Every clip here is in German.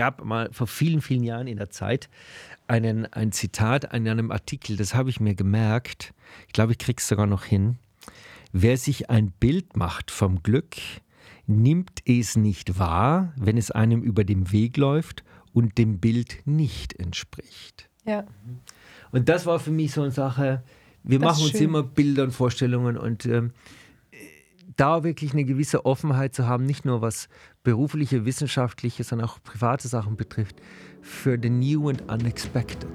gab mal vor vielen, vielen Jahren in der Zeit einen, ein Zitat in einem Artikel, das habe ich mir gemerkt. Ich glaube, ich kriege es sogar noch hin. Wer sich ein Bild macht vom Glück, nimmt es nicht wahr, wenn es einem über den Weg läuft und dem Bild nicht entspricht. Ja. Und das war für mich so eine Sache, wir Das machen uns schön. immer Bilder und Vorstellungen und ähm, da wirklich eine gewisse Offenheit zu haben, nicht nur was berufliche, wissenschaftliche, sondern auch private Sachen betrifft, für the new and unexpected.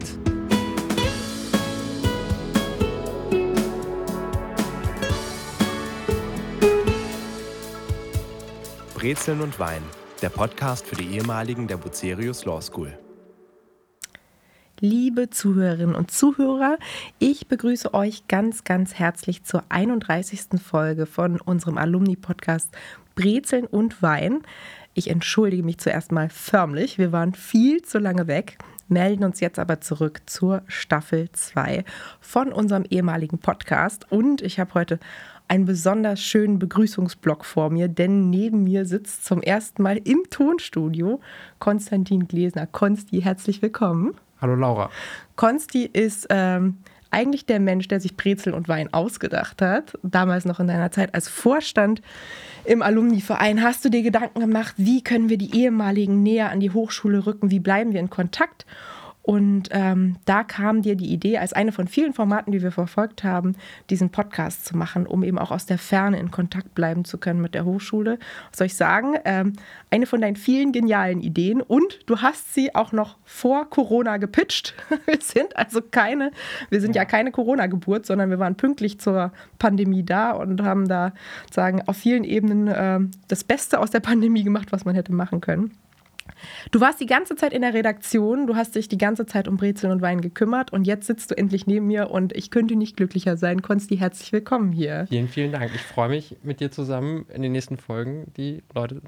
Brezeln und Wein, der Podcast für die ehemaligen der Bucerius Law School. Liebe Zuhörerinnen und Zuhörer, ich begrüße euch ganz, ganz herzlich zur 31. Folge von unserem Alumni-Podcast Brezeln und Wein. Ich entschuldige mich zuerst mal förmlich. Wir waren viel zu lange weg, melden uns jetzt aber zurück zur Staffel 2 von unserem ehemaligen Podcast. Und ich habe heute einen besonders schönen Begrüßungsblock vor mir, denn neben mir sitzt zum ersten Mal im Tonstudio Konstantin Glesner. Konsti, herzlich willkommen. Hallo Laura. Konsti ist ähm, eigentlich der Mensch, der sich Brezel und Wein ausgedacht hat. Damals noch in deiner Zeit als Vorstand im Alumni-Verein. Hast du dir Gedanken gemacht, wie können wir die ehemaligen näher an die Hochschule rücken? Wie bleiben wir in Kontakt? Und ähm, da kam dir die Idee, als eine von vielen Formaten, die wir verfolgt haben, diesen Podcast zu machen, um eben auch aus der Ferne in Kontakt bleiben zu können mit der Hochschule. Was soll ich sagen? Ähm, eine von deinen vielen genialen Ideen und du hast sie auch noch vor Corona gepitcht. Wir sind also keine, wir sind ja, keine Corona-Geburt, sondern wir waren pünktlich zur Pandemie da und haben da sagen auf vielen Ebenen ähm, das Beste aus der Pandemie gemacht, was man hätte machen können. Du warst die ganze Zeit in der Redaktion, du hast dich die ganze Zeit um Brezeln und Wein gekümmert und jetzt sitzt du endlich neben mir und ich könnte nicht glücklicher sein. Konsti, herzlich willkommen hier. Vielen, vielen Dank. Ich freue mich, mit dir zusammen in den nächsten Folgen die Leute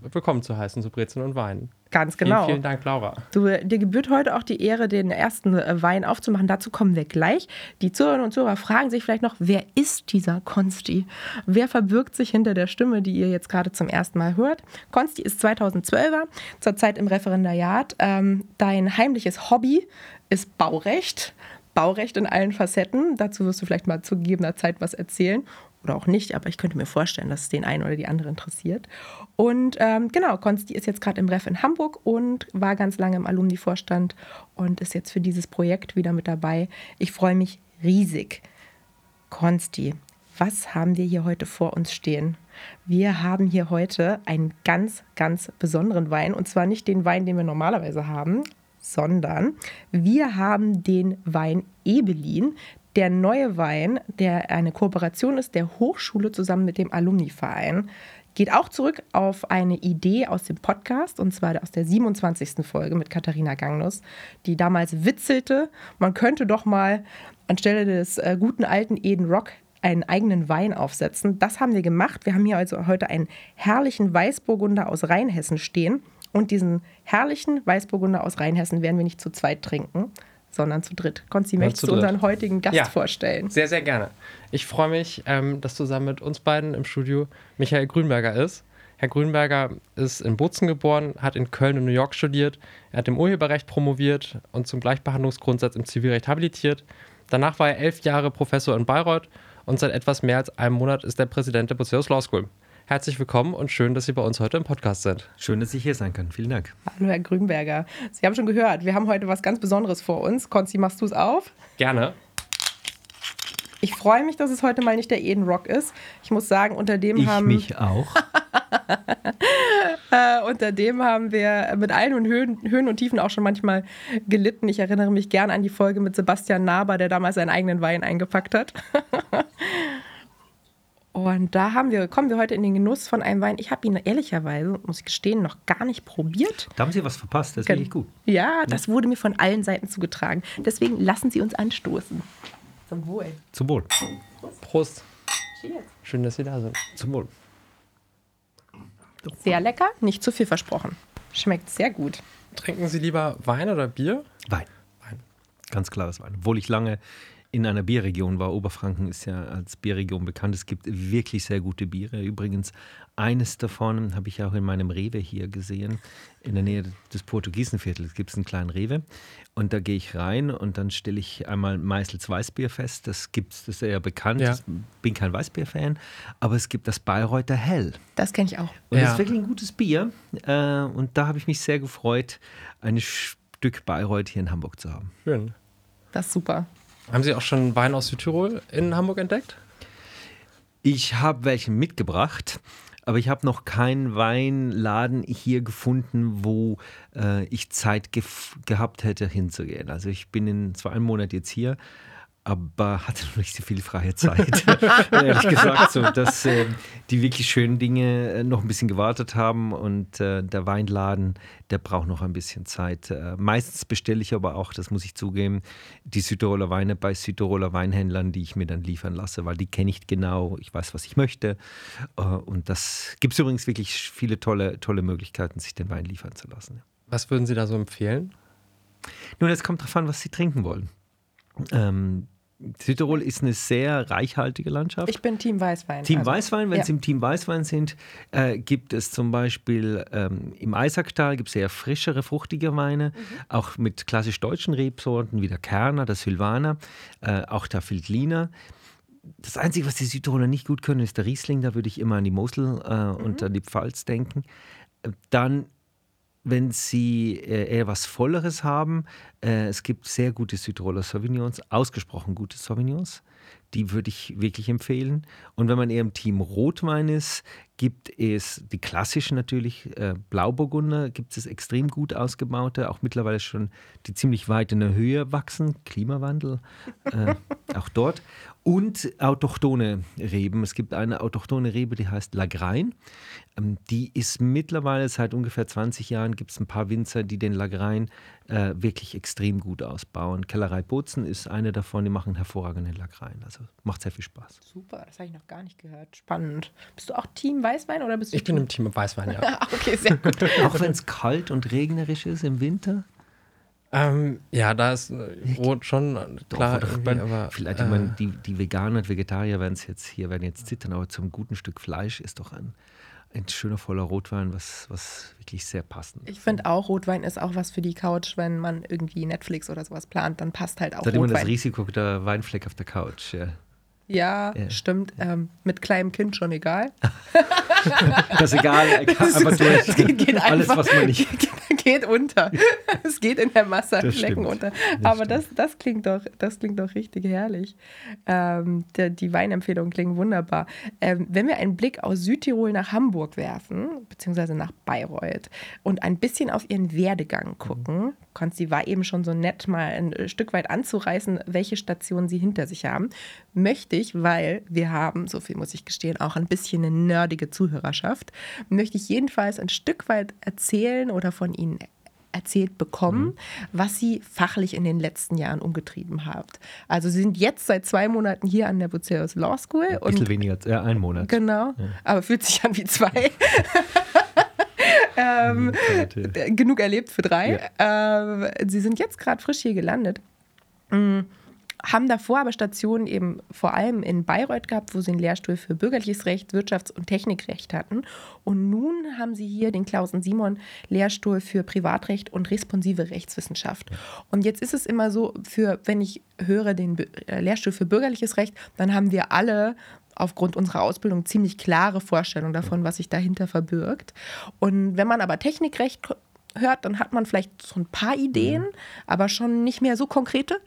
willkommen zu heißen zu Brezeln und Wein. Ganz genau. Vielen, vielen Dank, Laura. Du, dir gebührt heute auch die Ehre, den ersten äh, Wein aufzumachen. Dazu kommen wir gleich. Die Zuhörerinnen und Zuhörer fragen sich vielleicht noch, wer ist dieser Konsti? Wer verbirgt sich hinter der Stimme, die ihr jetzt gerade zum ersten Mal hört? Konsti ist 2012er, zurzeit im Referendariat. Ähm, dein heimliches Hobby ist Baurecht. Baurecht in allen Facetten. Dazu wirst du vielleicht mal zu gegebener Zeit was erzählen. Oder auch nicht, aber ich könnte mir vorstellen, dass es den einen oder die andere interessiert. Und ähm, genau, Konsti ist jetzt gerade im Ref in Hamburg und war ganz lange im Alumni-Vorstand und ist jetzt für dieses Projekt wieder mit dabei. Ich freue mich riesig. Konsti, was haben wir hier heute vor uns stehen? Wir haben hier heute einen ganz, ganz besonderen Wein. Und zwar nicht den Wein, den wir normalerweise haben, sondern wir haben den Wein Ebelin. Der neue Wein, der eine Kooperation ist der Hochschule zusammen mit dem Alumni-Verein, geht auch zurück auf eine Idee aus dem Podcast, und zwar aus der 27. Folge mit Katharina Gangnus, die damals witzelte, man könnte doch mal anstelle des äh, guten alten Eden Rock einen eigenen Wein aufsetzen. Das haben wir gemacht. Wir haben hier also heute einen herrlichen Weißburgunder aus Rheinhessen stehen. Und diesen herrlichen Weißburgunder aus Rheinhessen werden wir nicht zu zweit trinken, sondern zu dritt. Konzi, möchtest du unseren heutigen Gast Ja. vorstellen? Sehr, sehr gerne. Ich freue mich, ähm, dass zusammen mit uns beiden im Studio Michael Grünberger ist. Herr Grünberger ist in Bozen geboren, hat in Köln und New York studiert. Er hat im Urheberrecht promoviert und zum Gleichbehandlungsgrundsatz im Zivilrecht habilitiert. Danach war er elf Jahre Professor in Bayreuth und seit etwas mehr als einem Monat ist er Präsident der Bucerius Law School. Herzlich willkommen und schön, dass Sie bei uns heute im Podcast sind. Schön, dass ich hier sein kann. Vielen Dank. Hallo, Herr Grünberger. Sie haben schon gehört, wir haben heute was ganz Besonderes vor uns. Konzi, machst du es auf? Gerne. Ich freue mich, dass es heute mal nicht der Eden Rock ist. Ich muss sagen, unter dem Ich haben mich auch. Äh, unter dem haben wir mit allen und Höhen, Höhen und Tiefen auch schon manchmal gelitten. Ich erinnere mich gern an die Folge mit Sebastian Naber, der damals seinen eigenen Wein eingepackt hat. Und da haben wir, kommen wir heute in den Genuss von einem Wein. Ich habe ihn ehrlicherweise, muss ich gestehen, noch gar nicht probiert. Da haben Sie was verpasst, das ist wirklich gut. Ja, das wurde mir von allen Seiten zugetragen. Deswegen lassen Sie uns anstoßen. Zum Wohl. Zum Wohl. Prost. Cheers. Schön, dass Sie da sind. Zum Wohl. Sehr lecker, nicht zu viel versprochen. Schmeckt sehr gut. Trinken Sie lieber Wein oder Bier? Wein. Wein. Ganz klares Wein. Obwohl ich lange in einer Bierregion war. Oberfranken ist ja als Bierregion bekannt. Es gibt wirklich sehr gute Biere. Übrigens, eines davon habe ich auch in meinem Rewe hier gesehen. In der Nähe des Portugiesenviertels gibt es einen kleinen Rewe. Und da gehe ich rein und dann stelle ich einmal Meißels Weißbier fest. Das gibt es, das ist ja bekannt. Ja. Ich bin kein Weißbier-Fan, aber es gibt das Bayreuther Hell. Das kenne ich auch. Und das Ja. ist wirklich ein gutes Bier. Äh, und da habe ich mich sehr gefreut, ein Stück Bayreuth hier in Hamburg zu haben. Schön. Das ist super. Haben Sie auch schon Wein aus Südtirol in Hamburg entdeckt? Ich habe welchen mitgebracht, aber ich habe noch keinen Weinladen hier gefunden, wo äh, ich Zeit gehabt hätte, hinzugehen. Also ich bin in zwei Monat jetzt hier, aber hatte noch nicht so viel freie Zeit. Ehrlich gesagt, so, dass äh, die wirklich schönen Dinge äh, noch ein bisschen gewartet haben und äh, der Weinladen, der braucht noch ein bisschen Zeit. Äh, meistens bestelle ich aber auch, das muss ich zugeben, die Südtiroler Weine bei Südtiroler Weinhändlern, die ich mir dann liefern lasse, weil die kenne ich genau, ich weiß, was ich möchte. Äh, und das gibt es übrigens wirklich viele tolle, tolle Möglichkeiten, sich den Wein liefern zu lassen. Was würden Sie da so empfehlen? Nun, es kommt darauf an, was Sie trinken wollen. Ähm, Südtirol ist eine sehr reichhaltige Landschaft. Ich bin Team Weißwein. Team also, Weißwein, wenn ja. Sie im Team Weißwein sind, äh, gibt es zum Beispiel ähm, im Eisacktal gibt es sehr frischere, fruchtige Weine, Mhm. auch mit klassisch deutschen Rebsorten wie der Kerner, der Sylvaner, äh, auch der Veltliner. Das Einzige, was die Südtiroler nicht gut können, ist der Riesling. Da würde ich immer an die Mosel äh, und Mhm. an die Pfalz denken. Äh, Dann wenn Sie äh, eher was Volleres haben, äh, es gibt sehr gute Südtiroler Sauvignons, ausgesprochen gute Sauvignons. Die würde ich wirklich empfehlen. Und wenn man eher im Team Rotwein ist, gibt es die klassischen natürlich, äh, Blauburgunder, gibt es extrem gut ausgebaute, auch mittlerweile schon, die ziemlich weit in der Höhe wachsen, Klimawandel, äh, auch dort. Und autochthone Reben. Es gibt eine autochthone Rebe, die heißt Lagrein. Ähm, die ist mittlerweile seit ungefähr 20 Jahren, gibt es ein paar Winzer, die den Lagrein äh, wirklich extrem gut ausbauen. Kellerei Bozen ist eine davon, die machen hervorragenden Lagrein. Also macht sehr viel Spaß. Super, das habe ich noch gar nicht gehört. Spannend. Bist du auch Team Weißwein oder bist du Ich bin im Team Weißwein, ja. Ah, okay, sehr gut. Auch wenn es kalt und regnerisch ist im Winter. Ähm, ja, da ist äh, Rot schon äh, klar, man, aber vielleicht, äh, ich meine, die, die Veganer und Vegetarier werden es jetzt hier, werden jetzt zittern, aber zum guten Stück Fleisch ist doch ein, ein schöner voller Rotwein, was, was wirklich sehr passend Ich finde auch, Rotwein ist auch was für die Couch, wenn man irgendwie Netflix oder sowas plant, dann passt halt auch Da hat immer das. Risiko der Weinfleck auf der Couch. Ja. Ja, Ja. stimmt. Ähm, mit kleinem Kind schon egal. Das ist egal, kann Das einfach ist- durch. es geht, geht Alles, einfach, was man nicht. geht unter. Es geht in der Masse an Flecken unter. Das Aber stimmt. das, das, klingt doch, das klingt doch richtig herrlich. Ähm, der, die Weinempfehlungen klingen wunderbar. Ähm, wenn wir einen Blick aus Südtirol nach Hamburg werfen, beziehungsweise nach Bayreuth und ein bisschen auf ihren Werdegang gucken, Konsti war eben schon so nett, mal ein äh, Stück weit anzureißen, welche Stationen sie hinter sich haben, möchte ich, weil wir haben, so viel muss ich gestehen, auch ein bisschen eine nerdige Zuhörerschaft, möchte ich jedenfalls ein Stück weit erzählen oder von ihnen erzählt bekommen, was sie fachlich in den letzten Jahren umgetrieben habt. Also sie sind jetzt seit zwei Monaten hier an der Bucerius Law School Ein bisschen und weniger, äh, ein Monat. genau, aber fühlt sich an wie zwei. ähm, Äh, genug erlebt für drei. Ähm, sie sind jetzt gerade frisch hier gelandet. Mm, Haben davor aber Stationen eben vor allem in Bayreuth gehabt, wo sie einen Lehrstuhl für bürgerliches Recht, Wirtschafts- und Technikrecht hatten. Und nun haben sie hier den Klausen-Simon-Lehrstuhl für Privatrecht und responsive Rechtswissenschaft. Und jetzt ist es immer so, für, wenn ich höre den äh, Lehrstuhl für bürgerliches Recht, dann haben wir alle aufgrund unserer Ausbildung ziemlich klare Vorstellungen davon, was sich dahinter verbirgt. Und wenn man aber Technikrecht hört, dann hat man vielleicht so ein paar Ideen, aber schon nicht mehr so konkrete.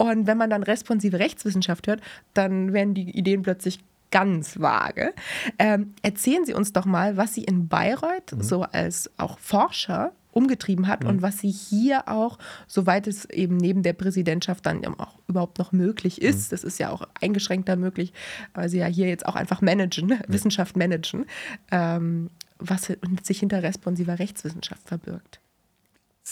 Und wenn man dann responsive Rechtswissenschaft hört, dann werden die Ideen plötzlich ganz vage. Ähm, erzählen Sie uns doch mal, was Sie in Bayreuth so als auch Forscher umgetrieben hat und was Sie hier auch, soweit es eben neben der Präsidentschaft dann auch überhaupt noch möglich ist, das ist ja auch eingeschränkter möglich, weil Sie ja hier jetzt auch einfach managen, Wissenschaft managen, ähm, was sich hinter responsiver Rechtswissenschaft verbirgt.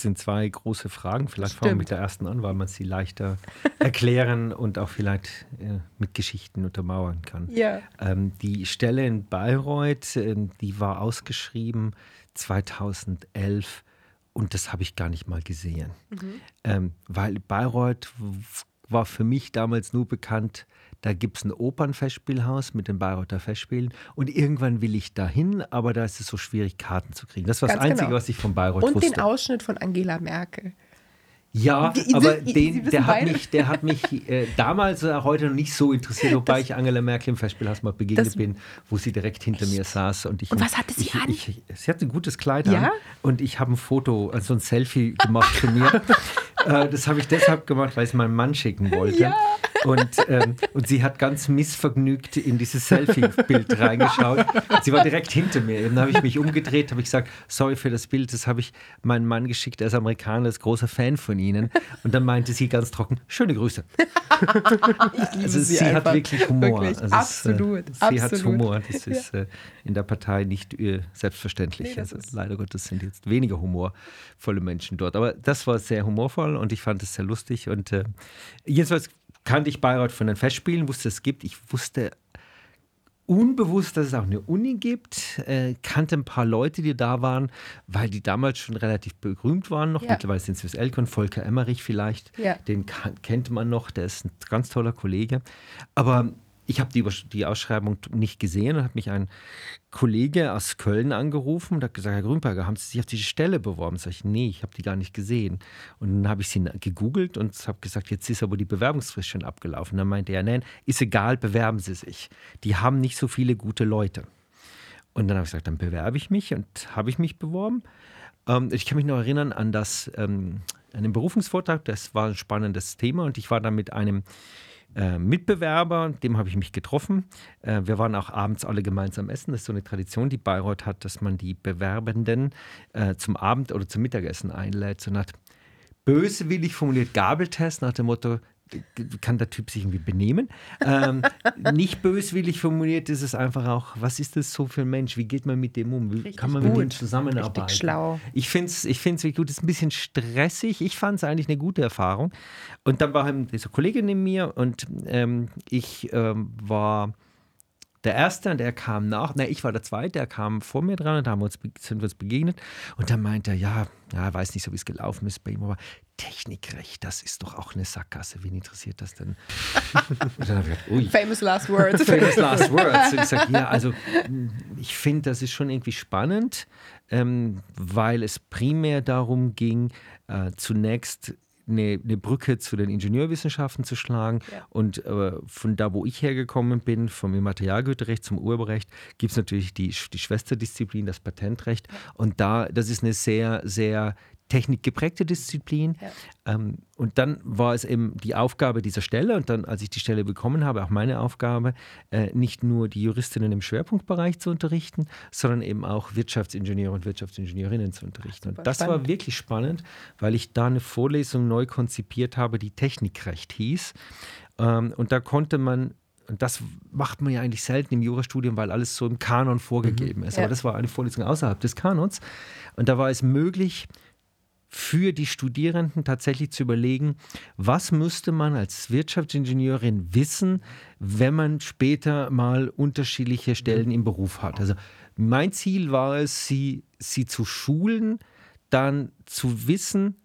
Sind zwei große Fragen. Vielleicht fangen wir Stimmt. mit der ersten an, weil man sie leichter erklären und auch vielleicht äh, mit Geschichten untermauern kann. Ja. Ähm, die Stelle in Bayreuth, ähm, die war ausgeschrieben 2011 und das habe ich gar nicht mal gesehen. Ähm, weil Bayreuth war für mich damals nur bekannt, da gibt es ein Opernfestspielhaus mit den Bayreuther Festspielen und irgendwann will ich dahin, aber da ist es so schwierig, Karten zu kriegen. Das war Ganz das Einzige, genau. was ich von Bayreuth Und wusste. den Ausschnitt von Angela Merkel. Ja, Sie- aber den, der, hat mich, der hat mich äh, damals oder heute noch nicht so interessiert, wobei ich Angela Merkel im Festspielhaus mal begegnet Das- bin, wo sie direkt hinter mir saß. Und, ich, Und was hatte sie ich, an? Ich, sie hatte ein gutes Kleid Ja? an und ich habe ein Foto, also ein Selfie gemacht von mir. äh, das habe ich deshalb gemacht, weil ich es meinem Mann schicken wollte. Ja. Und, ähm, und sie hat ganz missvergnügt in dieses Selfie-Bild reingeschaut. Sie war direkt hinter mir. Dann habe ich mich umgedreht, habe ich gesagt, sorry für das Bild, das habe ich meinem Mann geschickt, er ist Amerikaner, ist großer Fan von Ihnen. Und dann meinte sie ganz trocken, schöne Grüße. Ich liebe Also sie, einfach. hat wirklich Humor. Wirklich. Also es, äh, absolut. sie hat absolut. Humor. Das ist äh, in der Partei nicht äh, selbstverständlich. Nee, das also leider Gottes sind jetzt weniger humorvolle Menschen dort. Aber das war sehr humorvoll und ich fand es sehr lustig. Und äh, jedenfalls kannte ich Bayreuth von den Festspielen, wusste es gibt. Ich wusste unbewusst, dass es auch eine Uni gibt, äh, kannte ein paar Leute, die da waren, weil die damals schon relativ berühmt waren noch. Ja. Mittlerweile sind sie fürs Elkon, Volker Emmerich vielleicht, Ja. den kennt man noch, der ist ein ganz toller Kollege. Aber ich habe die, die Ausschreibung nicht gesehen und hat mich ein Kollege aus Köln angerufen und hat gesagt, Herr Grünberger, haben Sie sich auf diese Stelle beworben? Sag ich, nee, ich habe die gar nicht gesehen. Und dann habe ich sie gegoogelt und habe gesagt, jetzt ist aber die Bewerbungsfrist schon abgelaufen. Dann meinte er, nein, ist egal, bewerben Sie sich. Die haben nicht so viele gute Leute. Und dann habe ich gesagt, dann bewerbe ich mich und habe ich mich beworben. Ähm, ich kann mich noch erinnern an das, ähm, an den Berufungsvortrag, das war ein spannendes Thema und ich war da mit einem äh, Mitbewerber, dem habe ich mich getroffen. Äh, wir waren auch abends alle gemeinsam essen. Das ist so eine Tradition, die Bayreuth hat, dass man die Bewerbenden äh, zum Abend oder zum Mittagessen einlädt. So eine Art böswillig formuliert Gabeltest nach dem Motto, kann der Typ sich irgendwie benehmen? Ähm, nicht böswillig formuliert ist es einfach auch, was ist das so für ein Mensch? Wie geht man mit dem um? Wie Richtig kann man mit gut. dem zusammenarbeiten? Richtig schlau. Ich finde es ich find's wirklich gut. Es ist ein bisschen stressig. Ich fand es eigentlich eine gute Erfahrung. Und dann war eben diese Kollegin neben mir und ähm, ich ähm, war der Erste und der kam nach. Na, ich war der Zweite, der kam vor mir dran und da haben wir uns, sind wir uns begegnet. Und dann meinte er, ja, ja, er weiß nicht so, wie es gelaufen ist bei ihm, aber Technikrecht, das ist doch auch eine Sackgasse. Wen interessiert das denn? und dann habe ich gedacht, ui, Famous last words. Famous Last Words. Und ich sage, ja, also mh, ich finde, das ist schon irgendwie spannend, ähm, weil es primär darum ging, äh, zunächst eine, eine Brücke zu den Ingenieurwissenschaften zu schlagen. Ja. Und äh, von da, wo ich hergekommen bin, vom Immaterialgüterrecht zum Urheberrecht, gibt es natürlich die, die Schwesterdisziplin, das Patentrecht. Und da, das ist eine sehr, sehr technikgeprägte Disziplin. Ja. Ähm, und dann war es eben die Aufgabe dieser Stelle und dann, als ich die Stelle bekommen habe, auch meine Aufgabe, äh, nicht nur die Juristinnen im Schwerpunktbereich zu unterrichten, sondern eben auch Wirtschaftsingenieure und Wirtschaftsingenieurinnen zu unterrichten. Super und das war spannend. wirklich spannend, weil ich da eine Vorlesung neu konzipiert habe, die Technikrecht hieß. Ähm, und da konnte man und das macht man ja eigentlich selten im Jurastudium, weil alles so im Kanon vorgegeben ist. Ja. Aber das war eine Vorlesung außerhalb des Kanons. Und da war es möglich, für die Studierenden tatsächlich zu überlegen, was müsste man als Wirtschaftsingenieurin wissen, wenn man später mal unterschiedliche Stellen im Beruf hat. Also mein Ziel war es, sie, sie zu schulen, dann zu wissen,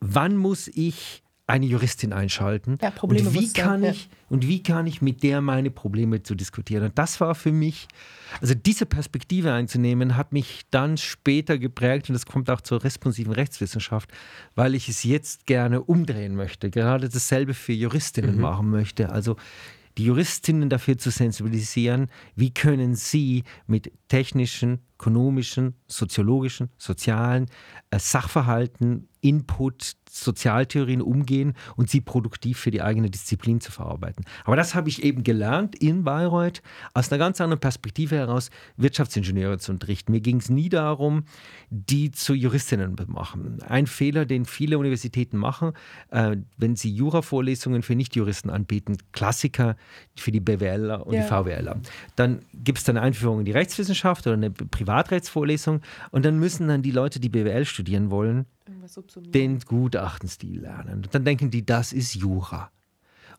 wann muss ich eine Juristin einschalten Ja, Probleme und wie kann ja. ich und wie kann ich mit der meine Probleme zu diskutieren. Und das war für mich, also diese Perspektive einzunehmen, hat mich dann später geprägt und das kommt auch zur responsiven Rechtswissenschaft, weil ich es jetzt gerne umdrehen möchte, gerade dasselbe für Juristinnen machen möchte. Also die Juristinnen dafür zu sensibilisieren, wie können sie mit technischen, ökonomischen, soziologischen, sozialen äh, Sachverhalten, Input, Sozialtheorien umgehen und sie produktiv für die eigene Disziplin zu verarbeiten. Aber das habe ich eben gelernt in Bayreuth, aus einer ganz anderen Perspektive heraus, Wirtschaftsingenieure zu unterrichten. Mir ging es nie darum, die zu Juristinnen zu machen. Ein Fehler, den viele Universitäten machen, äh, wenn sie Jura-Vorlesungen für Nichtjuristen anbieten, Klassiker für die BWLer und Ja. die VWLer. Dann gibt es dann eine Einführung in die Rechtswissenschaft oder eine Privatrechtsvorlesung und dann müssen dann die Leute, die BWL studieren wollen. Den Gutachtenstil lernen. Und dann denken die, das ist Jura.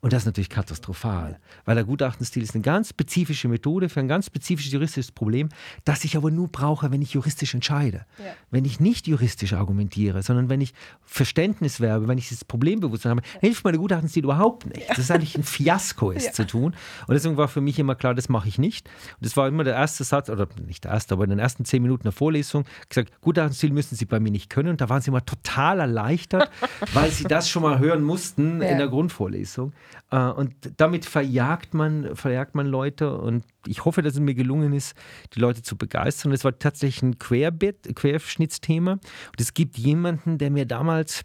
Und das ist natürlich katastrophal, weil der Gutachtenstil ist eine ganz spezifische Methode für ein ganz spezifisches juristisches Problem, das ich aber nur brauche, wenn ich juristisch entscheide. Ja. Wenn ich nicht juristisch argumentiere, sondern wenn ich Verständnis werbe, wenn ich das Problembewusstsein habe, hilft mir der Gutachtenstil überhaupt nicht. Das ist eigentlich ein Fiasko, es ja. zu tun. Und deswegen war für mich immer klar, das mache ich nicht. Und das war immer der erste Satz, oder nicht der erste, aber in den ersten zehn Minuten der Vorlesung gesagt, Gutachtenstil müssen Sie bei mir nicht können. Und da waren sie immer total erleichtert, weil sie das schon mal hören mussten ja. in der Grundvorlesung. Äh, und damit verjagt man, verjagt man Leute und ich hoffe, dass es mir gelungen ist, die Leute zu begeistern. Es war tatsächlich ein Querbit, Querschnittsthema. Und es gibt jemanden, der mir damals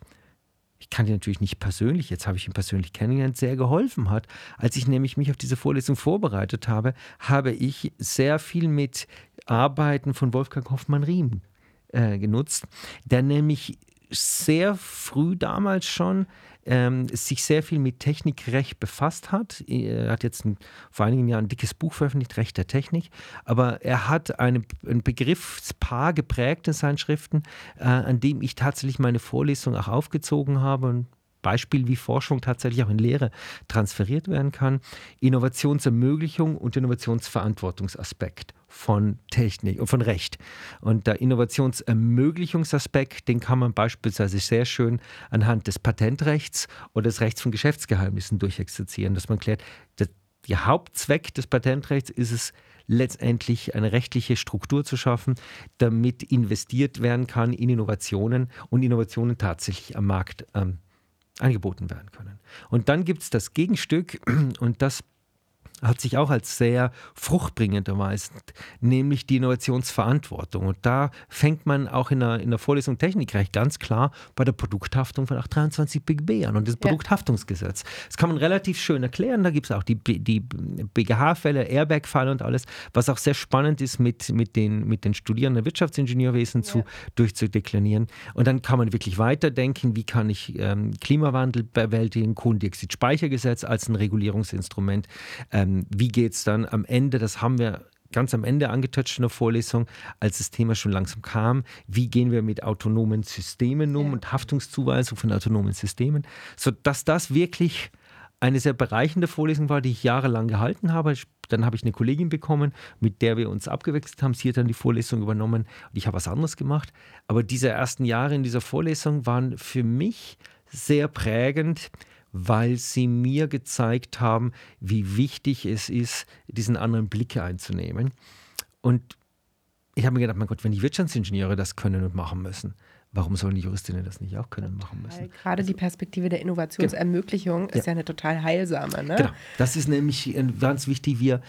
ich kann ihn natürlich nicht persönlich, jetzt habe ich ihn persönlich kennengelernt, sehr geholfen hat. Als ich nämlich mich auf diese Vorlesung vorbereitet habe, habe ich sehr viel mit Arbeiten von Wolfgang Hoffmann-Riem äh, genutzt, der nämlich sehr früh damals schon ähm, sich sehr viel mit Technikrecht befasst hat. Er hat jetzt ein, vor einigen Jahren ein dickes Buch veröffentlicht, Recht der Technik, aber er hat eine, ein Begriffspaar geprägt in seinen Schriften, äh, an dem ich tatsächlich meine Vorlesung auch aufgezogen habe und Beispiel, wie Forschung tatsächlich auch in Lehre transferiert werden kann. Innovationsermöglichung und Innovationsverantwortungsaspekt von Technik und von Recht. Und der Innovationsermöglichungsaspekt, den kann man beispielsweise sehr schön anhand des Patentrechts oder des Rechts von Geschäftsgeheimnissen durchexerzieren, dass man klärt, der Hauptzweck des Patentrechts ist es, letztendlich eine rechtliche Struktur zu schaffen, damit investiert werden kann in Innovationen und Innovationen tatsächlich am Markt ähm, angeboten werden können. Und dann gibt es das Gegenstück und das hat sich auch als sehr fruchtbringend erweisen, nämlich die Innovationsverantwortung. Und da fängt man auch in der, in der Vorlesung Technikrecht ganz klar bei der Produkthaftung von 823 BGB an und das ja. Produkthaftungsgesetz. Das kann man relativ schön erklären. Da gibt es auch die, die BGH-Fälle, Airbag-Fälle und alles, was auch sehr spannend ist, mit, mit, den, mit den Studierenden Wirtschaftsingenieurwesen ja. zu, durchzudeklinieren. Und dann kann man wirklich weiterdenken, wie kann ich ähm, Klimawandel bewältigen, Kohlendioxidspeichergesetz als ein Regulierungsinstrument. Ähm, wie geht es dann am Ende, das haben wir ganz am Ende angetoucht in der Vorlesung, als das Thema schon langsam kam, wie gehen wir mit autonomen Systemen um ja. und Haftungszuweisung von autonomen Systemen, sodass das wirklich eine sehr bereichende Vorlesung war, die ich jahrelang gehalten habe. Dann habe ich eine Kollegin bekommen, mit der wir uns abgewechselt haben. Sie hat dann die Vorlesung übernommen und ich habe was anderes gemacht. Aber diese ersten Jahre in dieser Vorlesung waren für mich sehr prägend, weil sie mir gezeigt haben, wie wichtig es ist, diesen anderen Blick einzunehmen. Und ich habe mir gedacht, mein Gott, wenn die Wirtschaftsingenieure das können und machen müssen, warum sollen die Juristinnen das nicht auch können und machen müssen? Gerade die Perspektive der Innovationsermöglichung genau. ist ja. eine total heilsame. Ne? Genau, das ist nämlich ganz wichtig. Wir,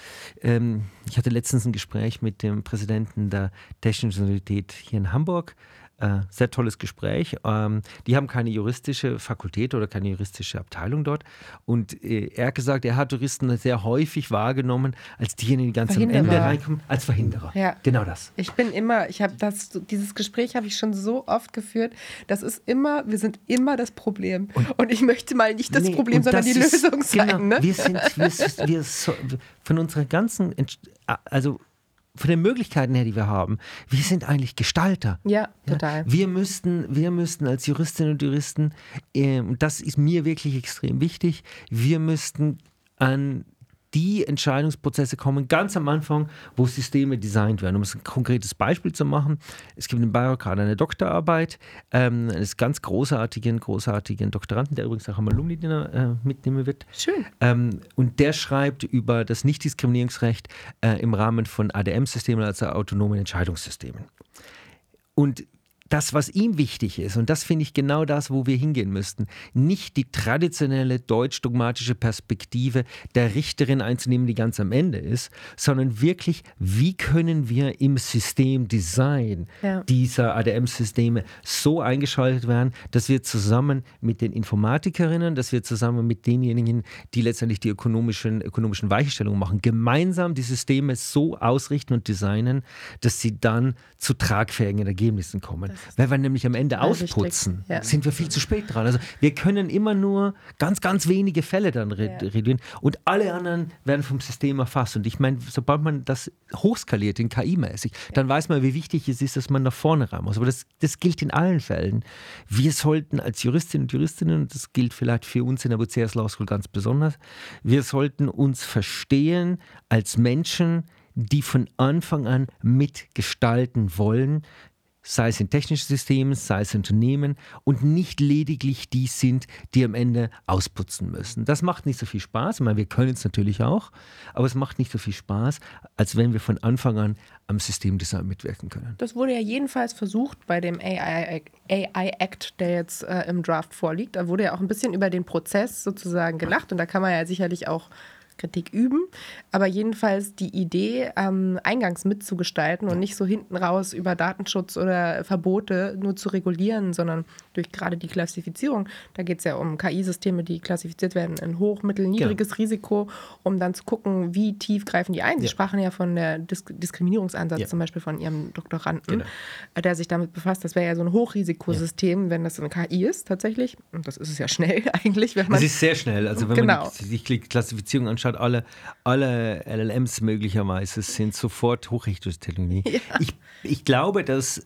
ähm, ich hatte letztens ein Gespräch mit dem Präsidenten der Technischen Universität hier in Hamburg äh, sehr tolles Gespräch. Ähm, die haben keine juristische Fakultät oder keine juristische Abteilung dort. Und äh, er hat gesagt, er hat Juristen sehr häufig wahrgenommen als diejenigen, die ganz am Ende reinkommen, als Verhinderer. Ja. Genau das. Ich bin immer, ich habe das, dieses Gespräch habe ich schon so oft geführt. Das ist immer, wir sind immer das Problem. Und, und ich möchte mal nicht das nee, Problem, sondern das die ist, Lösung sein. Genau, ne? Wir sind, wir, wir so, von unserer ganzen, also von den Möglichkeiten her, die wir haben. Wir sind eigentlich Gestalter. Ja, total. Ja? Wir müssten, wir müssten als Juristinnen und Juristen, äh, das ist mir wirklich extrem wichtig, wir müssten an die Entscheidungsprozesse kommen ganz am Anfang, wo Systeme designt werden. Um ein konkretes Beispiel zu machen, es gibt in Bayreuth gerade eine Doktorarbeit ähm, eines ganz großartigen, großartigen Doktoranden, der übrigens auch am Alumni-Dinner äh, mitnehmen wird. Schön. Ähm, und der schreibt über das Nichtdiskriminierungsrecht äh, im Rahmen von ADM-Systemen, also autonomen Entscheidungssystemen. Und das, was ihm wichtig ist, und das finde ich genau das, wo wir hingehen müssten, nicht die traditionelle deutsch-dogmatische Perspektive der Richterin einzunehmen, die ganz am Ende ist, sondern wirklich, wie können wir im Systemdesign ja. dieser ADM-Systeme so eingeschaltet werden, dass wir zusammen mit den Informatikerinnen, dass wir zusammen mit denjenigen, die letztendlich die ökonomischen, ökonomischen Weichenstellungen machen, gemeinsam die Systeme so ausrichten und designen, dass sie dann zu tragfähigen Ergebnissen kommen. Wenn wir nämlich am Ende ausputzen, ja. sind wir viel zu spät dran. Also wir können immer nur ganz, ganz wenige Fälle dann reduzieren ja. und alle anderen werden vom System erfasst. Und ich meine, sobald man das hochskaliert, in KI-mäßig, dann weiß man, wie wichtig es ist, dass man nach vorne ran muss. Aber das, das gilt in allen Fällen. Wir sollten als Juristinnen und Juristinnen, und das gilt vielleicht für uns in der Buceas Law School ganz besonders, wir sollten uns verstehen als Menschen, die von Anfang an mitgestalten wollen, sei es in technischen Systemen, sei es in Unternehmen und nicht lediglich die sind, die am Ende ausputzen müssen. Das macht nicht so viel Spaß. Ich meine, wir können es natürlich auch, aber es macht nicht so viel Spaß, als wenn wir von Anfang an am Systemdesign mitwirken können. Das wurde ja jedenfalls versucht bei dem AI, AI Act, der jetzt äh, im Draft vorliegt. Da wurde ja auch ein bisschen über den Prozess sozusagen gelacht und da kann man ja sicherlich auch Kritik üben. Aber jedenfalls die Idee, ähm, eingangs mitzugestalten und nicht so hinten raus über Datenschutz oder Verbote nur zu regulieren, sondern durch gerade die Klassifizierung. Da geht es ja um KI-Systeme, die klassifiziert werden in hoch, mittel, niedriges ja. Risiko, um dann zu gucken, wie tief greifen die ein. Sie ja. sprachen ja von der Dis Diskriminierungsansatz ja. zum Beispiel von Ihrem Doktoranden, genau. der sich damit befasst. Das wäre ja so ein Hochrisikosystem, wenn das eine KI ist tatsächlich. Und das ist es ja schnell eigentlich. Wenn man es ist sehr schnell. Also wenn genau. man die Klassifizierung anschaut, anschaut, alle, alle LLMs möglicherweise sind sofort Hochrichtungstechnologie. Ja. Ich, ich glaube, dass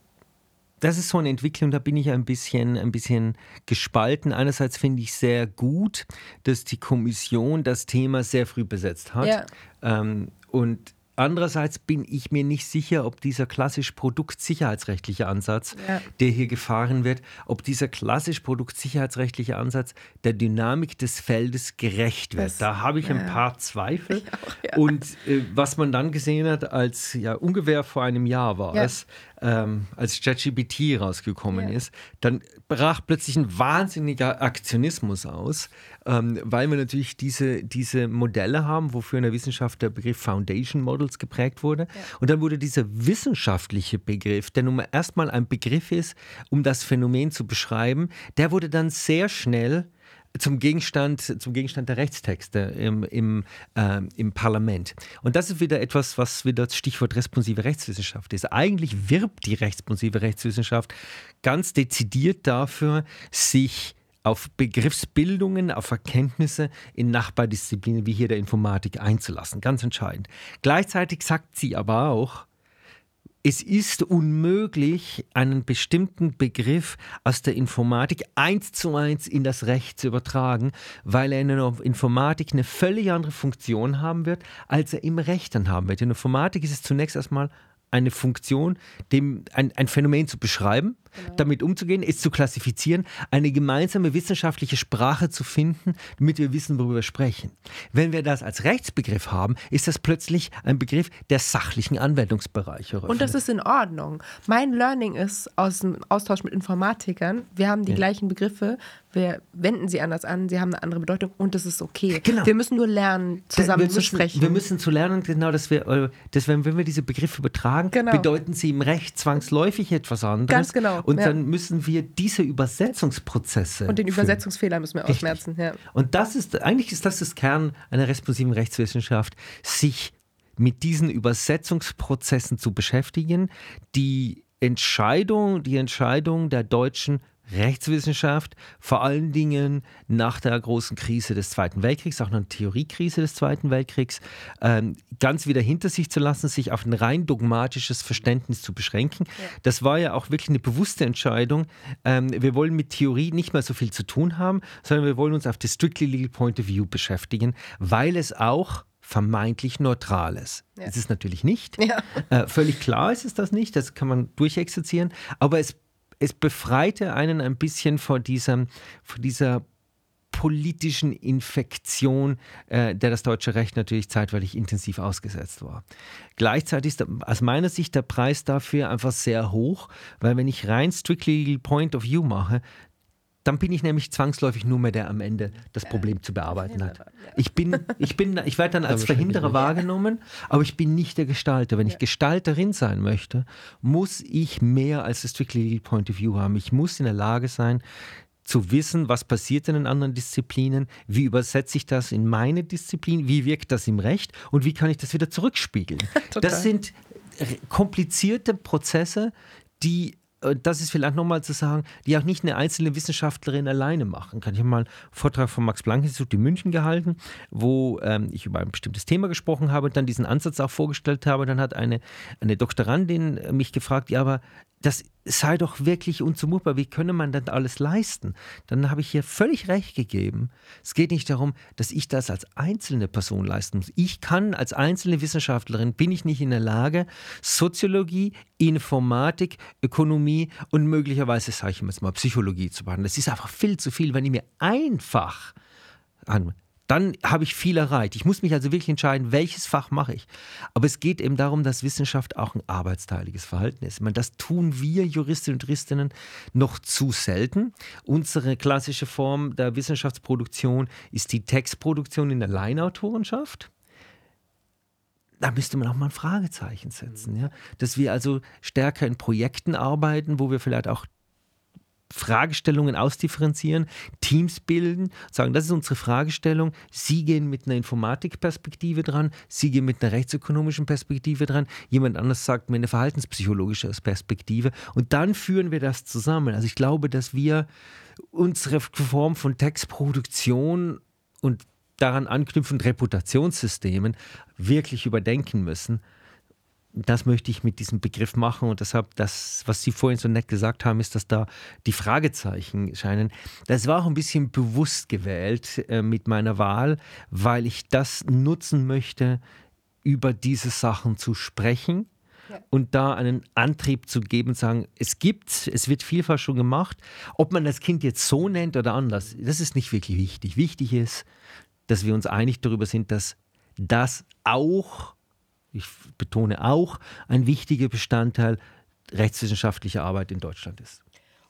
das ist so eine Entwicklung, da bin ich ein bisschen, ein bisschen gespalten. Einerseits finde ich sehr gut, dass die Kommission das Thema sehr früh besetzt hat. Ja. Ähm, und Andererseits bin ich mir nicht sicher, ob dieser klassisch produktsicherheitsrechtliche Ansatz, ja. der hier gefahren wird, ob dieser klassisch produktsicherheitsrechtliche Ansatz der Dynamik des Feldes gerecht wird. Das, da habe ich ja. ein paar Zweifel. Auch, ja. Und äh, was man dann gesehen hat, als ja ungefähr vor einem Jahr war es, ähm, als ChatGPT rausgekommen ist, dann brach plötzlich ein wahnsinniger Aktionismus aus, ähm, weil wir natürlich diese, diese Modelle haben, wofür in der Wissenschaft der Begriff Foundation Models geprägt wurde. Ja. Und dann wurde dieser wissenschaftliche Begriff, der nun mal erstmal ein Begriff ist, um das Phänomen zu beschreiben, der wurde dann sehr schnell zum Gegenstand, zum Gegenstand der Rechtstexte im, im, äh, im Parlament. Und das ist wieder etwas, was wieder das Stichwort responsive Rechtswissenschaft ist. Eigentlich wirbt die responsive Rechtswissenschaft ganz dezidiert dafür, sich auf Begriffsbildungen, auf Erkenntnisse in Nachbardisziplinen wie hier der Informatik einzulassen. Ganz entscheidend. Gleichzeitig sagt sie aber auch, es ist unmöglich, einen bestimmten Begriff aus der Informatik eins zu eins in das Recht zu übertragen, weil er in der Informatik eine völlig andere Funktion haben wird, als er im Recht dann haben wird. In der Informatik ist es zunächst erstmal eine Funktion, dem, ein, ein Phänomen zu beschreiben, genau. damit umzugehen, es zu klassifizieren, eine gemeinsame wissenschaftliche Sprache zu finden, damit wir wissen, worüber wir sprechen. Wenn wir das als Rechtsbegriff haben, ist das plötzlich ein Begriff der sachlichen Anwendungsbereiche. Und das ist in Ordnung. Mein Learning ist aus dem Austausch mit Informatikern, wir haben die ja. gleichen Begriffe, wir wenden sie anders an, sie haben eine andere Bedeutung und das ist okay. Genau. Wir müssen nur lernen, zusammen müssen, zu sprechen. Wir müssen zu lernen, genau, dass wir, äh, dass wenn, wenn wir diese Begriffe übertragen, genau. bedeuten sie im Recht zwangsläufig etwas anderes. Ganz genau. Und ja. dann müssen wir diese Übersetzungsprozesse. Und den Übersetzungsfehler müssen wir ausmerzen. Ja. Und das ist, eigentlich ist das das Kern einer responsiven Rechtswissenschaft, sich mit diesen Übersetzungsprozessen zu beschäftigen, die Entscheidung, die Entscheidung der deutschen Rechtswissenschaft, vor allen Dingen nach der großen Krise des Zweiten Weltkriegs, auch nach der Theoriekrise des Zweiten Weltkriegs, ähm, ganz wieder hinter sich zu lassen, sich auf ein rein dogmatisches Verständnis zu beschränken. Ja. Das war ja auch wirklich eine bewusste Entscheidung. Ähm, wir wollen mit Theorie nicht mehr so viel zu tun haben, sondern wir wollen uns auf das strictly legal point of view beschäftigen, weil es auch vermeintlich neutral ist. Ja. Es ist natürlich nicht. Ja. Äh, völlig klar ist es das nicht, das kann man durchexerzieren, aber es es befreite einen ein bisschen vor dieser, vor dieser politischen Infektion, äh, der das deutsche Recht natürlich zeitweilig intensiv ausgesetzt war. Gleichzeitig ist aus meiner Sicht der Preis dafür einfach sehr hoch, weil wenn ich rein strictly Point of View mache, dann bin ich nämlich zwangsläufig nur mehr der am Ende das Problem zu bearbeiten hat. Ich bin, ich bin, ich werde dann als Verhinderer wahrgenommen, aber ich bin nicht der Gestalter. Wenn ich Gestalterin sein möchte, muss ich mehr als das Strictly Legal Point of View haben. Ich muss in der Lage sein, zu wissen, was passiert in den anderen Disziplinen, wie übersetze ich das in meine Disziplin, wie wirkt das im Recht und wie kann ich das wieder zurückspiegeln. das sind komplizierte Prozesse, die das ist vielleicht nochmal zu sagen, die auch nicht eine einzelne Wissenschaftlerin alleine machen kann. Ich habe mal einen Vortrag vom Max-Planck-Institut in München gehalten, wo ähm, ich über ein bestimmtes Thema gesprochen habe und dann diesen Ansatz auch vorgestellt habe. Dann hat eine, eine Doktorandin mich gefragt, ja, aber das sei doch wirklich unzumutbar. Wie könne man denn alles leisten? Dann habe ich hier völlig recht gegeben. Es geht nicht darum, dass ich das als einzelne Person leisten muss. Ich kann als einzelne Wissenschaftlerin, bin ich nicht in der Lage, Soziologie, Informatik, Ökonomie und möglicherweise, sage ich jetzt mal, Psychologie zu behandeln. Das ist einfach viel zu viel, wenn ich mir einfach an dann habe ich viel erreicht. Ich muss mich also wirklich entscheiden, welches Fach mache ich. Aber es geht eben darum, dass Wissenschaft auch ein arbeitsteiliges Verhalten ist. Ich meine, das tun wir Juristinnen und Juristinnen noch zu selten. Unsere klassische Form der Wissenschaftsproduktion ist die Textproduktion in der Laienautorenschaft da müsste man auch mal ein Fragezeichen setzen. Ja? Dass wir also stärker in Projekten arbeiten, wo wir vielleicht auch Fragestellungen ausdifferenzieren, Teams bilden, sagen, das ist unsere Fragestellung. Sie gehen mit einer Informatikperspektive dran, Sie gehen mit einer rechtsökonomischen Perspektive dran, jemand anders sagt mit einer verhaltenspsychologischen Perspektive und dann führen wir das zusammen. Also ich glaube, dass wir unsere Form von Textproduktion und daran anknüpfend Reputationssystemen wirklich überdenken müssen das möchte ich mit diesem Begriff machen und deshalb das, was Sie vorhin so nett gesagt haben, ist, dass da die Fragezeichen scheinen. Das war auch ein bisschen bewusst gewählt äh, mit meiner Wahl, weil ich das nutzen möchte, über diese Sachen zu sprechen ja. und da einen Antrieb zu geben, sagen, es gibt, es wird vielfach schon gemacht. Ob man das Kind jetzt so nennt oder anders, das ist nicht wirklich wichtig. Wichtig ist, dass wir uns einig darüber sind, dass das auch ich betone auch, ein wichtiger Bestandteil rechtswissenschaftlicher Arbeit in Deutschland ist.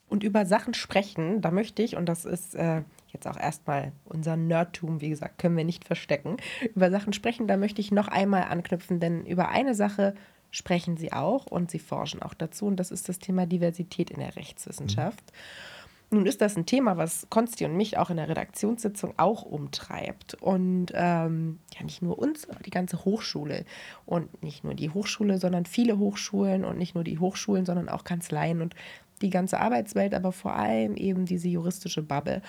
Und über Sachen sprechen, da möchte ich, und das ist äh, jetzt auch erstmal unser Nerdtum, wie gesagt, können wir nicht verstecken, über Sachen sprechen, da möchte ich noch einmal anknüpfen, denn über eine Sache sprechen Sie auch und Sie forschen auch dazu, und das ist das Thema Diversität in der Rechtswissenschaft. Mhm. Nun ist das ein Thema, was Konsti und mich auch in der Redaktionssitzung auch umtreibt. Und ähm, ja, nicht nur uns, aber die ganze Hochschule. Und nicht nur die Hochschule, sondern viele Hochschulen und nicht nur die Hochschulen, sondern auch Kanzleien und die ganze Arbeitswelt, aber vor allem eben diese juristische Bubble.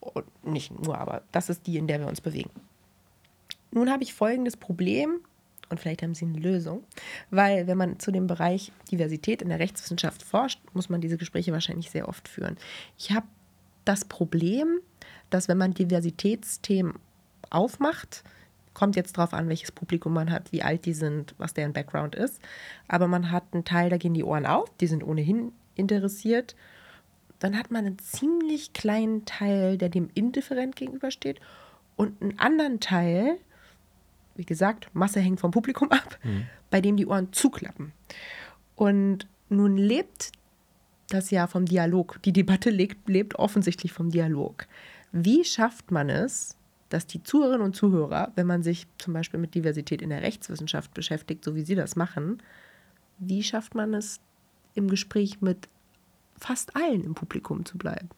Und nicht nur, aber das ist die, in der wir uns bewegen. Nun habe ich folgendes Problem und vielleicht haben Sie eine Lösung. Weil wenn man zu dem Bereich Diversität in der Rechtswissenschaft forscht, muss man diese Gespräche wahrscheinlich sehr oft führen. Ich habe das Problem, dass wenn man Diversitätsthemen aufmacht, kommt jetzt darauf an, welches Publikum man hat, wie alt die sind, was deren Background ist. Aber man hat einen Teil, da gehen die Ohren auf, die sind ohnehin interessiert. Dann hat man einen ziemlich kleinen Teil, der dem indifferent gegenübersteht und einen anderen Teil, wie gesagt, Masse hängt vom Publikum ab, mhm. bei dem die Ohren zuklappen. Und nun lebt das ja vom Dialog. Die Debatte lebt, lebt offensichtlich vom Dialog. Wie schafft man es, dass die Zuhörerinnen und Zuhörer, wenn man sich zum Beispiel mit Diversität in der Rechtswissenschaft beschäftigt, so wie Sie das machen, wie schafft man es, im Gespräch mit fast allen im Publikum zu bleiben?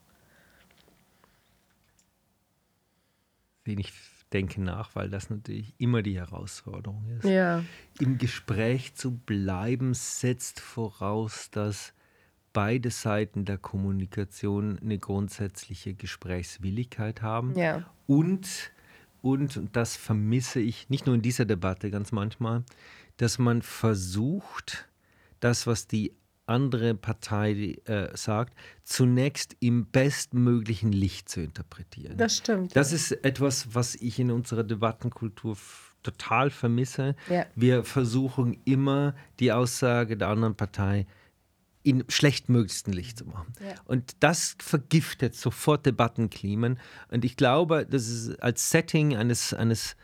Wenig denke nach, weil das natürlich immer die Herausforderung ist. Ja. Im Gespräch zu bleiben setzt voraus, dass beide Seiten der Kommunikation eine grundsätzliche Gesprächswilligkeit haben. Ja. Und, und das vermisse ich nicht nur in dieser Debatte ganz manchmal, dass man versucht, das, was die andere Partei äh, sagt, zunächst im bestmöglichen Licht zu interpretieren. Das stimmt. Das ist etwas, was ich in unserer Debattenkultur total vermisse. Ja. Wir versuchen immer, die Aussage der anderen Partei in schlechtmöglichstem Licht zu machen. Ja. Und das vergiftet sofort Debattenklimen. Und ich glaube, das ist als Setting eines, eines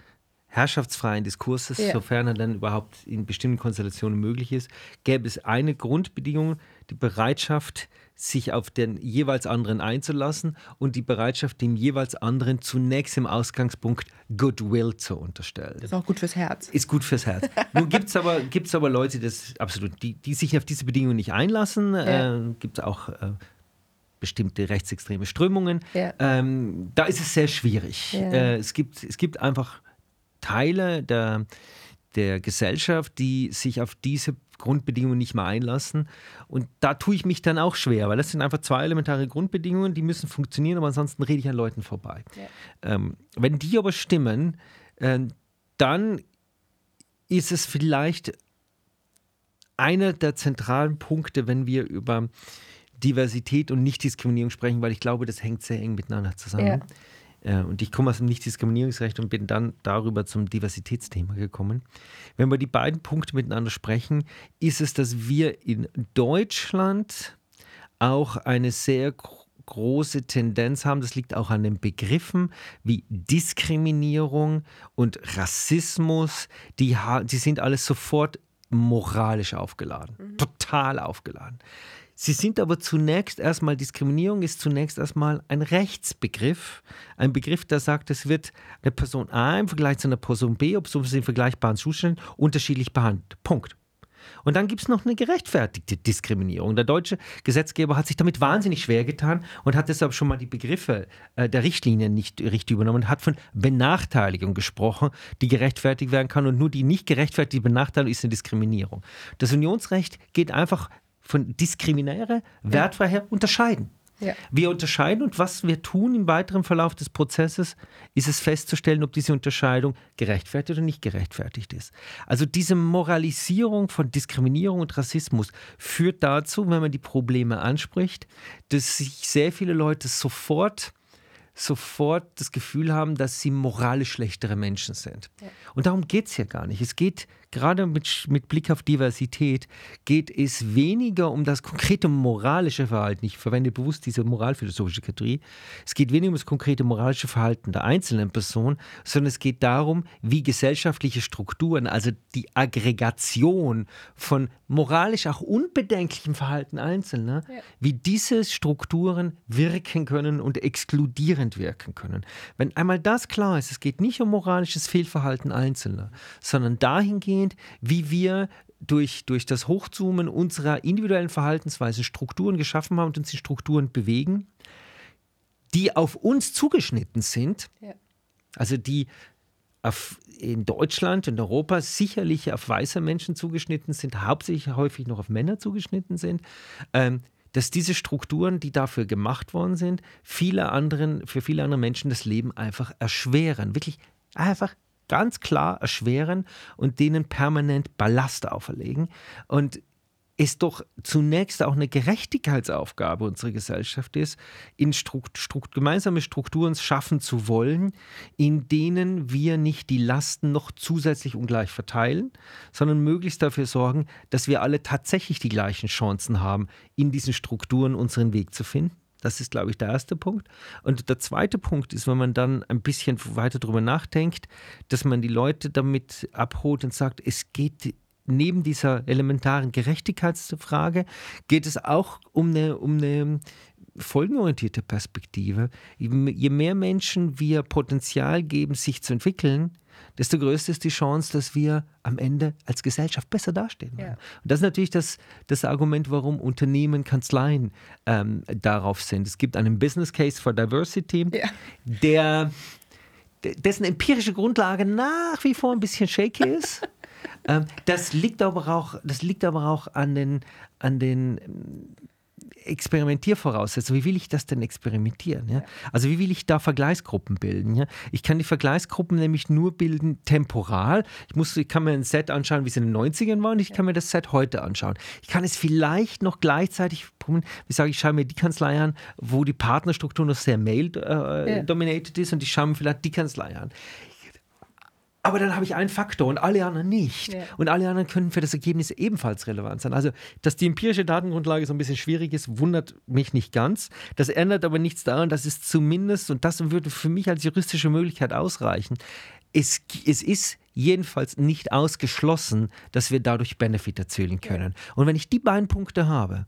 herrschaftsfreien Diskurses, ja. sofern er dann überhaupt in bestimmten Konstellationen möglich ist, gäbe es eine Grundbedingung, die Bereitschaft, sich auf den jeweils anderen einzulassen und die Bereitschaft, dem jeweils anderen zunächst im Ausgangspunkt Goodwill zu unterstellen. Das ist auch gut fürs Herz. Ist gut fürs Herz. Nun gibt es aber, gibt's aber Leute, das absolut, die, die sich auf diese Bedingungen nicht einlassen. Ja. Äh, gibt es auch äh, bestimmte rechtsextreme Strömungen. Ja. Ähm, da ist es sehr schwierig. Ja. Äh, es, gibt, es gibt einfach Teile der, der Gesellschaft, die sich auf diese Grundbedingungen nicht mehr einlassen. Und da tue ich mich dann auch schwer, weil das sind einfach zwei elementare Grundbedingungen, die müssen funktionieren, aber ansonsten rede ich an Leuten vorbei. Ja. Ähm, wenn die aber stimmen, äh, dann ist es vielleicht einer der zentralen Punkte, wenn wir über Diversität und Nichtdiskriminierung sprechen, weil ich glaube, das hängt sehr eng miteinander zusammen. Ja. Äh, und ich komme aus dem Nichtdiskriminierungsrecht und bin dann darüber zum Diversitätsthema gekommen. Wenn wir die beiden Punkte miteinander sprechen, ist es, dass wir in Deutschland auch eine sehr große Tendenz haben, das liegt auch an den Begriffen wie Diskriminierung und Rassismus, die, die sind alles sofort moralisch aufgeladen, mhm. total aufgeladen. Sie sind aber zunächst erstmal, Diskriminierung ist zunächst erstmal ein Rechtsbegriff. Ein Begriff, der sagt, es wird eine Person A im Vergleich zu einer Person B, ob sie in vergleichbaren Zuständen, unterschiedlich behandelt. Punkt. Und dann gibt es noch eine gerechtfertigte Diskriminierung. Der deutsche Gesetzgeber hat sich damit wahnsinnig schwer getan und hat deshalb schon mal die Begriffe äh, der Richtlinien nicht richtig übernommen und hat von Benachteiligung gesprochen, die gerechtfertigt werden kann. Und nur die nicht gerechtfertigte Benachteiligung ist eine Diskriminierung. Das Unionsrecht geht einfach von diskriminäre, wertfrei her unterscheiden. Ja. Wir unterscheiden und was wir tun im weiteren Verlauf des Prozesses, ist es festzustellen, ob diese Unterscheidung gerechtfertigt oder nicht gerechtfertigt ist. Also diese Moralisierung von Diskriminierung und Rassismus führt dazu, wenn man die Probleme anspricht, dass sich sehr viele Leute sofort sofort das Gefühl haben, dass sie moralisch schlechtere Menschen sind. Ja. Und darum geht es ja gar nicht. Es geht gerade mit, mit Blick auf Diversität, geht es weniger um das konkrete moralische Verhalten. Ich verwende bewusst diese moralphilosophische Kategorie. Es geht weniger um das konkrete moralische Verhalten der einzelnen Person, sondern es geht darum, wie gesellschaftliche Strukturen, also die Aggregation von moralisch auch unbedenklichem Verhalten Einzelner, ja. wie diese Strukturen wirken können und exkludierend wirken können. Wenn einmal das klar ist, es geht nicht um moralisches Fehlverhalten Einzelner, sondern dahingehend, dahingehend, wie wir durch, durch das Hochzoomen unserer individuellen Verhaltensweise Strukturen geschaffen haben und uns die Strukturen bewegen, die auf uns zugeschnitten sind. Ja. Also die auf, in Deutschland und Europa sicherlich auf weiße Menschen zugeschnitten sind, hauptsächlich häufig noch auf Männer zugeschnitten sind. Ähm, dass diese Strukturen, die dafür gemacht worden sind, viele anderen, für viele andere Menschen das Leben einfach erschweren. Wirklich einfach ganz klar erschweren und denen permanent Ballast auferlegen. Und es doch zunächst auch eine Gerechtigkeitsaufgabe unserer Gesellschaft ist, in Strukt, Strukt, gemeinsame Strukturen schaffen zu wollen, in denen wir nicht die Lasten noch zusätzlich ungleich verteilen, sondern möglichst dafür sorgen, dass wir alle tatsächlich die gleichen Chancen haben, in diesen Strukturen unseren Weg zu finden. Das ist, glaube ich, der erste Punkt. Und der zweite Punkt ist, wenn man dann ein bisschen weiter darüber nachdenkt, dass man die Leute damit abholt und sagt, es geht neben dieser elementaren Gerechtigkeitsfrage, geht es auch um eine, um eine folgenorientierte Perspektive. Je mehr Menschen wir Potenzial geben, sich zu entwickeln, desto größer ist die Chance, dass wir am Ende als Gesellschaft besser dastehen. Ja. Und das ist natürlich das, das Argument, warum Unternehmen, Kanzleien ähm, darauf sind. Es gibt einen Business Case for Diversity, ja. der dessen empirische Grundlage nach wie vor ein bisschen shaky ist. ähm, das liegt aber auch, das liegt aber auch an den, an den Experimentiervoraussetzungen. Wie will ich das denn experimentieren? Ja? Also wie will ich da Vergleichsgruppen bilden? Ja? Ich kann die Vergleichsgruppen nämlich nur bilden temporal. Ich, muss, ich kann mir ein Set anschauen, wie es in den 90ern war und ich kann mir das Set heute anschauen. Ich kann es vielleicht noch gleichzeitig, wie sage ich, schaue mir die Kanzlei an, wo die Partnerstruktur noch sehr male-dominated äh, ist und ich schaue mir vielleicht die Kanzlei an. Aber dann habe ich einen Faktor und alle anderen nicht. Ja. Und alle anderen können für das Ergebnis ebenfalls relevant sein. Also, dass die empirische Datengrundlage so ein bisschen schwierig ist, wundert mich nicht ganz. Das ändert aber nichts daran, dass es zumindest, und das würde für mich als juristische Möglichkeit ausreichen, es, es ist jedenfalls nicht ausgeschlossen, dass wir dadurch Benefit erzielen können. Ja. Und wenn ich die beiden Punkte habe,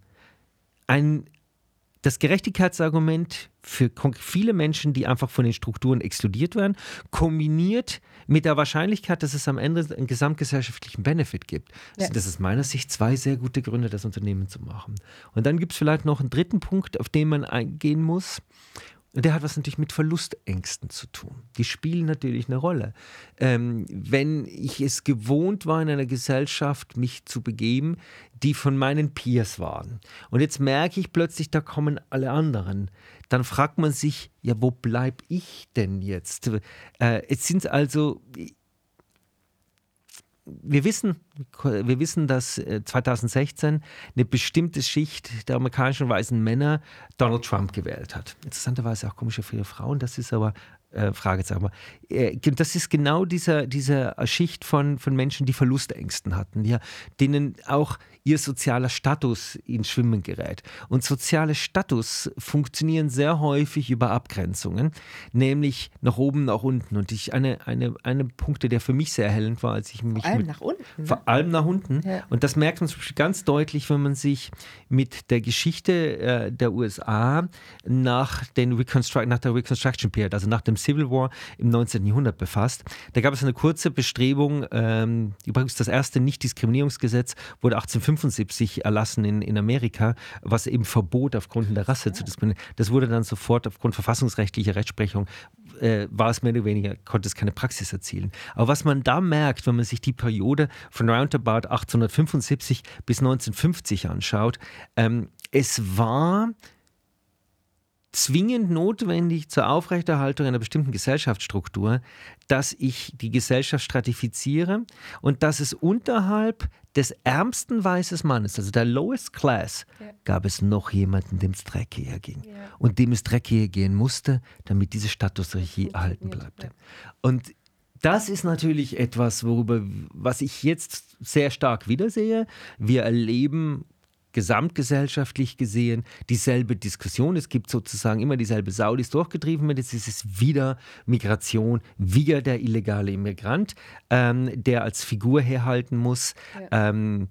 ein, das Gerechtigkeitsargument für viele Menschen, die einfach von den Strukturen exkludiert werden, kombiniert mit der Wahrscheinlichkeit, dass es am Ende einen gesamtgesellschaftlichen Benefit gibt. Ja. Sind das aus meiner Sicht zwei sehr gute Gründe, das Unternehmen zu machen. Und dann gibt es vielleicht noch einen dritten Punkt, auf den man eingehen muss. Und der hat was natürlich mit Verlustängsten zu tun. Die spielen natürlich eine Rolle. Ähm, wenn ich es gewohnt war, in einer Gesellschaft mich zu begeben, die von meinen Peers waren. Und jetzt merke ich plötzlich, da kommen alle anderen. Dann fragt man sich, ja, wo bleibe ich denn jetzt? Äh, jetzt sind also, wir wissen, wir wissen, dass 2016 äh, eine bestimmte Schicht der amerikanischen weißen Männer Donald Trump gewählt hat. Interessanterweise auch komische viele Frauen, das ist aber äh, Fragezeichen. Aber, äh, das ist genau dieser, diese Schicht von, von Menschen, die Verlustängsten hatten, ja, denen auch ihr sozialer Status ins Schwimmen gerät. Und soziale Status funktionieren sehr häufig über Abgrenzungen, nämlich nach oben, nach unten. Und ich eine, eine, eine Punkte, der für mich sehr erhellend war, als ich mich. Vor allem mit, nach unten. Ne? Vor allem nach unten. Ja. Und das merkt man zum Beispiel ganz deutlich, wenn man sich mit der Geschichte äh, der USA nach, den Reconstru nach der Reconstruction Period, also nach dem Civil War im 19. Jahrhundert befasst. Da gab es eine kurze Bestrebung, ähm, übrigens das erste Nichtdiskriminierungsgesetz wurde 1850 1975 erlassen in, in Amerika, was eben verbot, aufgrund der Rasse ja. zu diskriminieren. Das wurde dann sofort aufgrund verfassungsrechtlicher Rechtsprechung, äh, war es mehr oder weniger, konnte es keine Praxis erzielen. Aber was man da merkt, wenn man sich die Periode von roundabout 1875 bis 1950 anschaut, ähm, es war zwingend notwendig zur Aufrechterhaltung einer bestimmten Gesellschaftsstruktur, dass ich die Gesellschaft stratifiziere und dass es unterhalb des ärmsten weißen Mannes, also der lowest class, ja. gab es noch jemanden, dem es dreckiger ging. Ja. Und dem es dreckiger gehen musste, damit diese Statusregie erhalten bleibt. Ja. Und das ist natürlich etwas, worüber, was ich jetzt sehr stark wiedersehe. Wir erleben gesamtgesellschaftlich gesehen dieselbe Diskussion. Es gibt sozusagen immer dieselbe Sau, die es durchgetrieben wird. Jetzt ist es wieder Migration, wieder der illegale Immigrant, ähm, der als Figur herhalten muss. Ja. Ähm,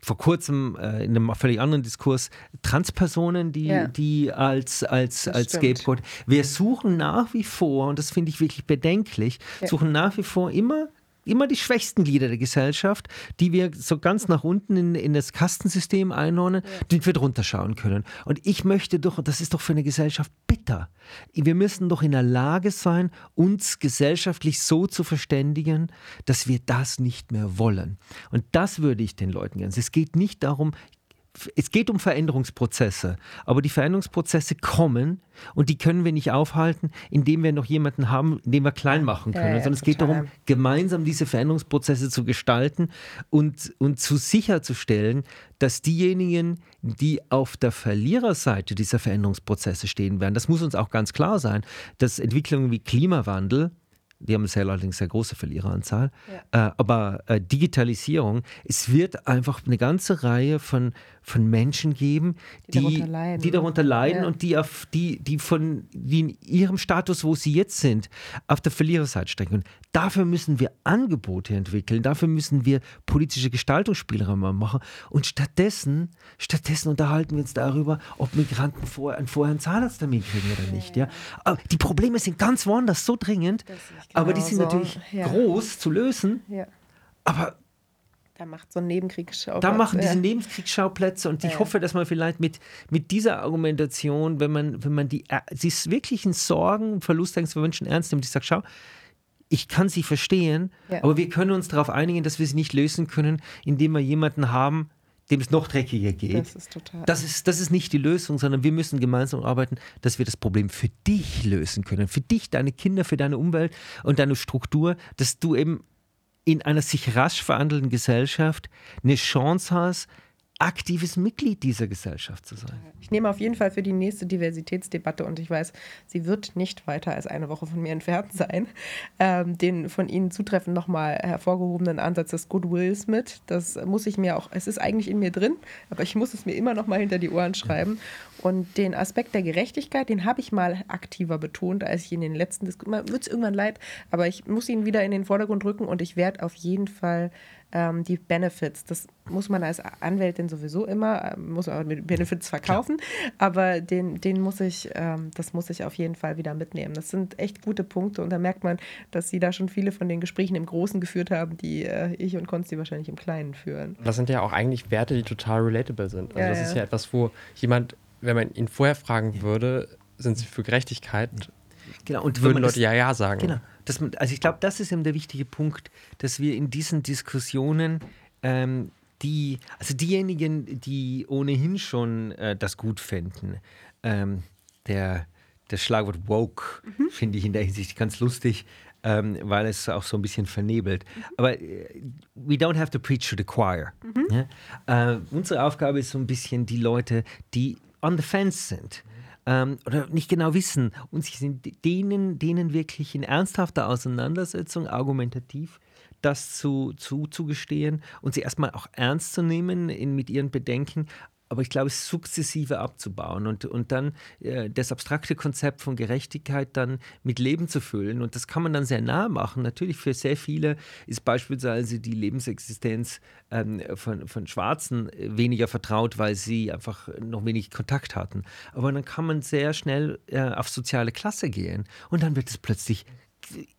vor kurzem äh, in einem völlig anderen Diskurs Transpersonen, die, ja. die als, als, als Scapegoat. Wir suchen nach wie vor, und das finde ich wirklich bedenklich, ja. suchen nach wie vor immer immer die schwächsten Glieder der Gesellschaft, die wir so ganz nach unten in, in das Kastensystem einordnen, ja. die wir drunter schauen können. Und ich möchte doch, das ist doch für eine Gesellschaft bitter. Wir müssen doch in der Lage sein, uns gesellschaftlich so zu verständigen, dass wir das nicht mehr wollen. Und das würde ich den Leuten gerne. Es geht nicht darum, es geht um Veränderungsprozesse, aber die Veränderungsprozesse kommen und die können wir nicht aufhalten, indem wir noch jemanden haben, den wir klein machen können, ja, sondern es geht darum, gemeinsam diese Veränderungsprozesse zu gestalten und, und zu sicherzustellen, dass diejenigen, die auf der Verliererseite dieser Veränderungsprozesse stehen werden, das muss uns auch ganz klar sein, dass Entwicklungen wie Klimawandel, die haben sehr, allerdings sehr große Verliereranzahl. Ja. Äh, aber äh, Digitalisierung, es wird einfach eine ganze Reihe von, von Menschen geben, die, die darunter leiden, die darunter leiden ja. und die, auf, die, die, von, die in ihrem Status, wo sie jetzt sind, auf der Verliererseite stecken. Und dafür müssen wir Angebote entwickeln, dafür müssen wir politische Gestaltungsspielräume machen. Und stattdessen, stattdessen unterhalten wir uns darüber, ob Migranten vor, einen vorher einen Zahnarzttermin kriegen oder nicht. Ja. Aber die Probleme sind ganz woanders so dringend, aber die sind so. natürlich ja. groß zu lösen. Aber da macht so ein Nebenkriegsschauplatz. Da machen diese ja. Nebenkriegsschauplätze und ja. ich hoffe, dass man vielleicht mit, mit dieser Argumentation, wenn man, wenn man die, sie ist wirklichen Sorgen, Verlustängste von Menschen ernst nimmt, ich sage, schau, ich kann sie verstehen, ja. aber wir können uns darauf einigen, dass wir sie nicht lösen können, indem wir jemanden haben, dem es noch dreckiger geht. Das ist total. Das ist, das ist nicht die Lösung, sondern wir müssen gemeinsam arbeiten, dass wir das Problem für dich lösen können. Für dich, deine Kinder, für deine Umwelt und deine Struktur, dass du eben in einer sich rasch verhandelnden Gesellschaft eine Chance hast, aktives Mitglied dieser Gesellschaft zu sein. Ich nehme auf jeden Fall für die nächste Diversitätsdebatte und ich weiß, sie wird nicht weiter als eine Woche von mir entfernt sein, ähm, den von Ihnen zutreffend nochmal hervorgehobenen Ansatz des Goodwills mit. Das muss ich mir auch, es ist eigentlich in mir drin, aber ich muss es mir immer nochmal hinter die Ohren schreiben. Und den Aspekt der Gerechtigkeit, den habe ich mal aktiver betont, als ich in den letzten Diskussionen, wird es irgendwann leid, aber ich muss ihn wieder in den Vordergrund rücken und ich werde auf jeden Fall ähm, die Benefits. Das muss man als Anwältin sowieso immer, äh, muss man mit Benefits verkaufen, ja. aber den, den muss ich, ähm, das muss ich auf jeden Fall wieder mitnehmen. Das sind echt gute Punkte und da merkt man, dass sie da schon viele von den Gesprächen im Großen geführt haben, die äh, ich und Konsti wahrscheinlich im Kleinen führen. Das sind ja auch eigentlich Werte, die total relatable sind. Also ja, das ja. ist ja etwas, wo jemand, wenn man ihn vorher fragen würde, sind sie für Gerechtigkeit, Genau, und wenn würden Leute das- ja, ja sagen. Genau. Das, also ich glaube, das ist eben der wichtige Punkt, dass wir in diesen Diskussionen ähm, die, also diejenigen, die ohnehin schon äh, das gut fänden, ähm, der, das Schlagwort woke finde ich in der Hinsicht ganz lustig, ähm, weil es auch so ein bisschen vernebelt. Aber äh, we don't have to preach to the choir. Ja? Äh, unsere Aufgabe ist so ein bisschen die Leute, die on the fence sind ähm, oder nicht genau wissen und sich sind denen, denen wirklich in ernsthafter Auseinandersetzung argumentativ das zu, zu, zugestehen und sie erstmal auch ernst zu nehmen in, mit ihren Bedenken. Aber ich glaube, es sukzessive abzubauen und, und dann äh, das abstrakte Konzept von Gerechtigkeit dann mit Leben zu füllen. Und das kann man dann sehr nah machen. Natürlich für sehr viele ist beispielsweise die Lebensexistenz ähm, von, von Schwarzen äh, weniger vertraut, weil sie einfach noch wenig Kontakt hatten. Aber dann kann man sehr schnell äh, auf soziale Klasse gehen und dann wird es plötzlich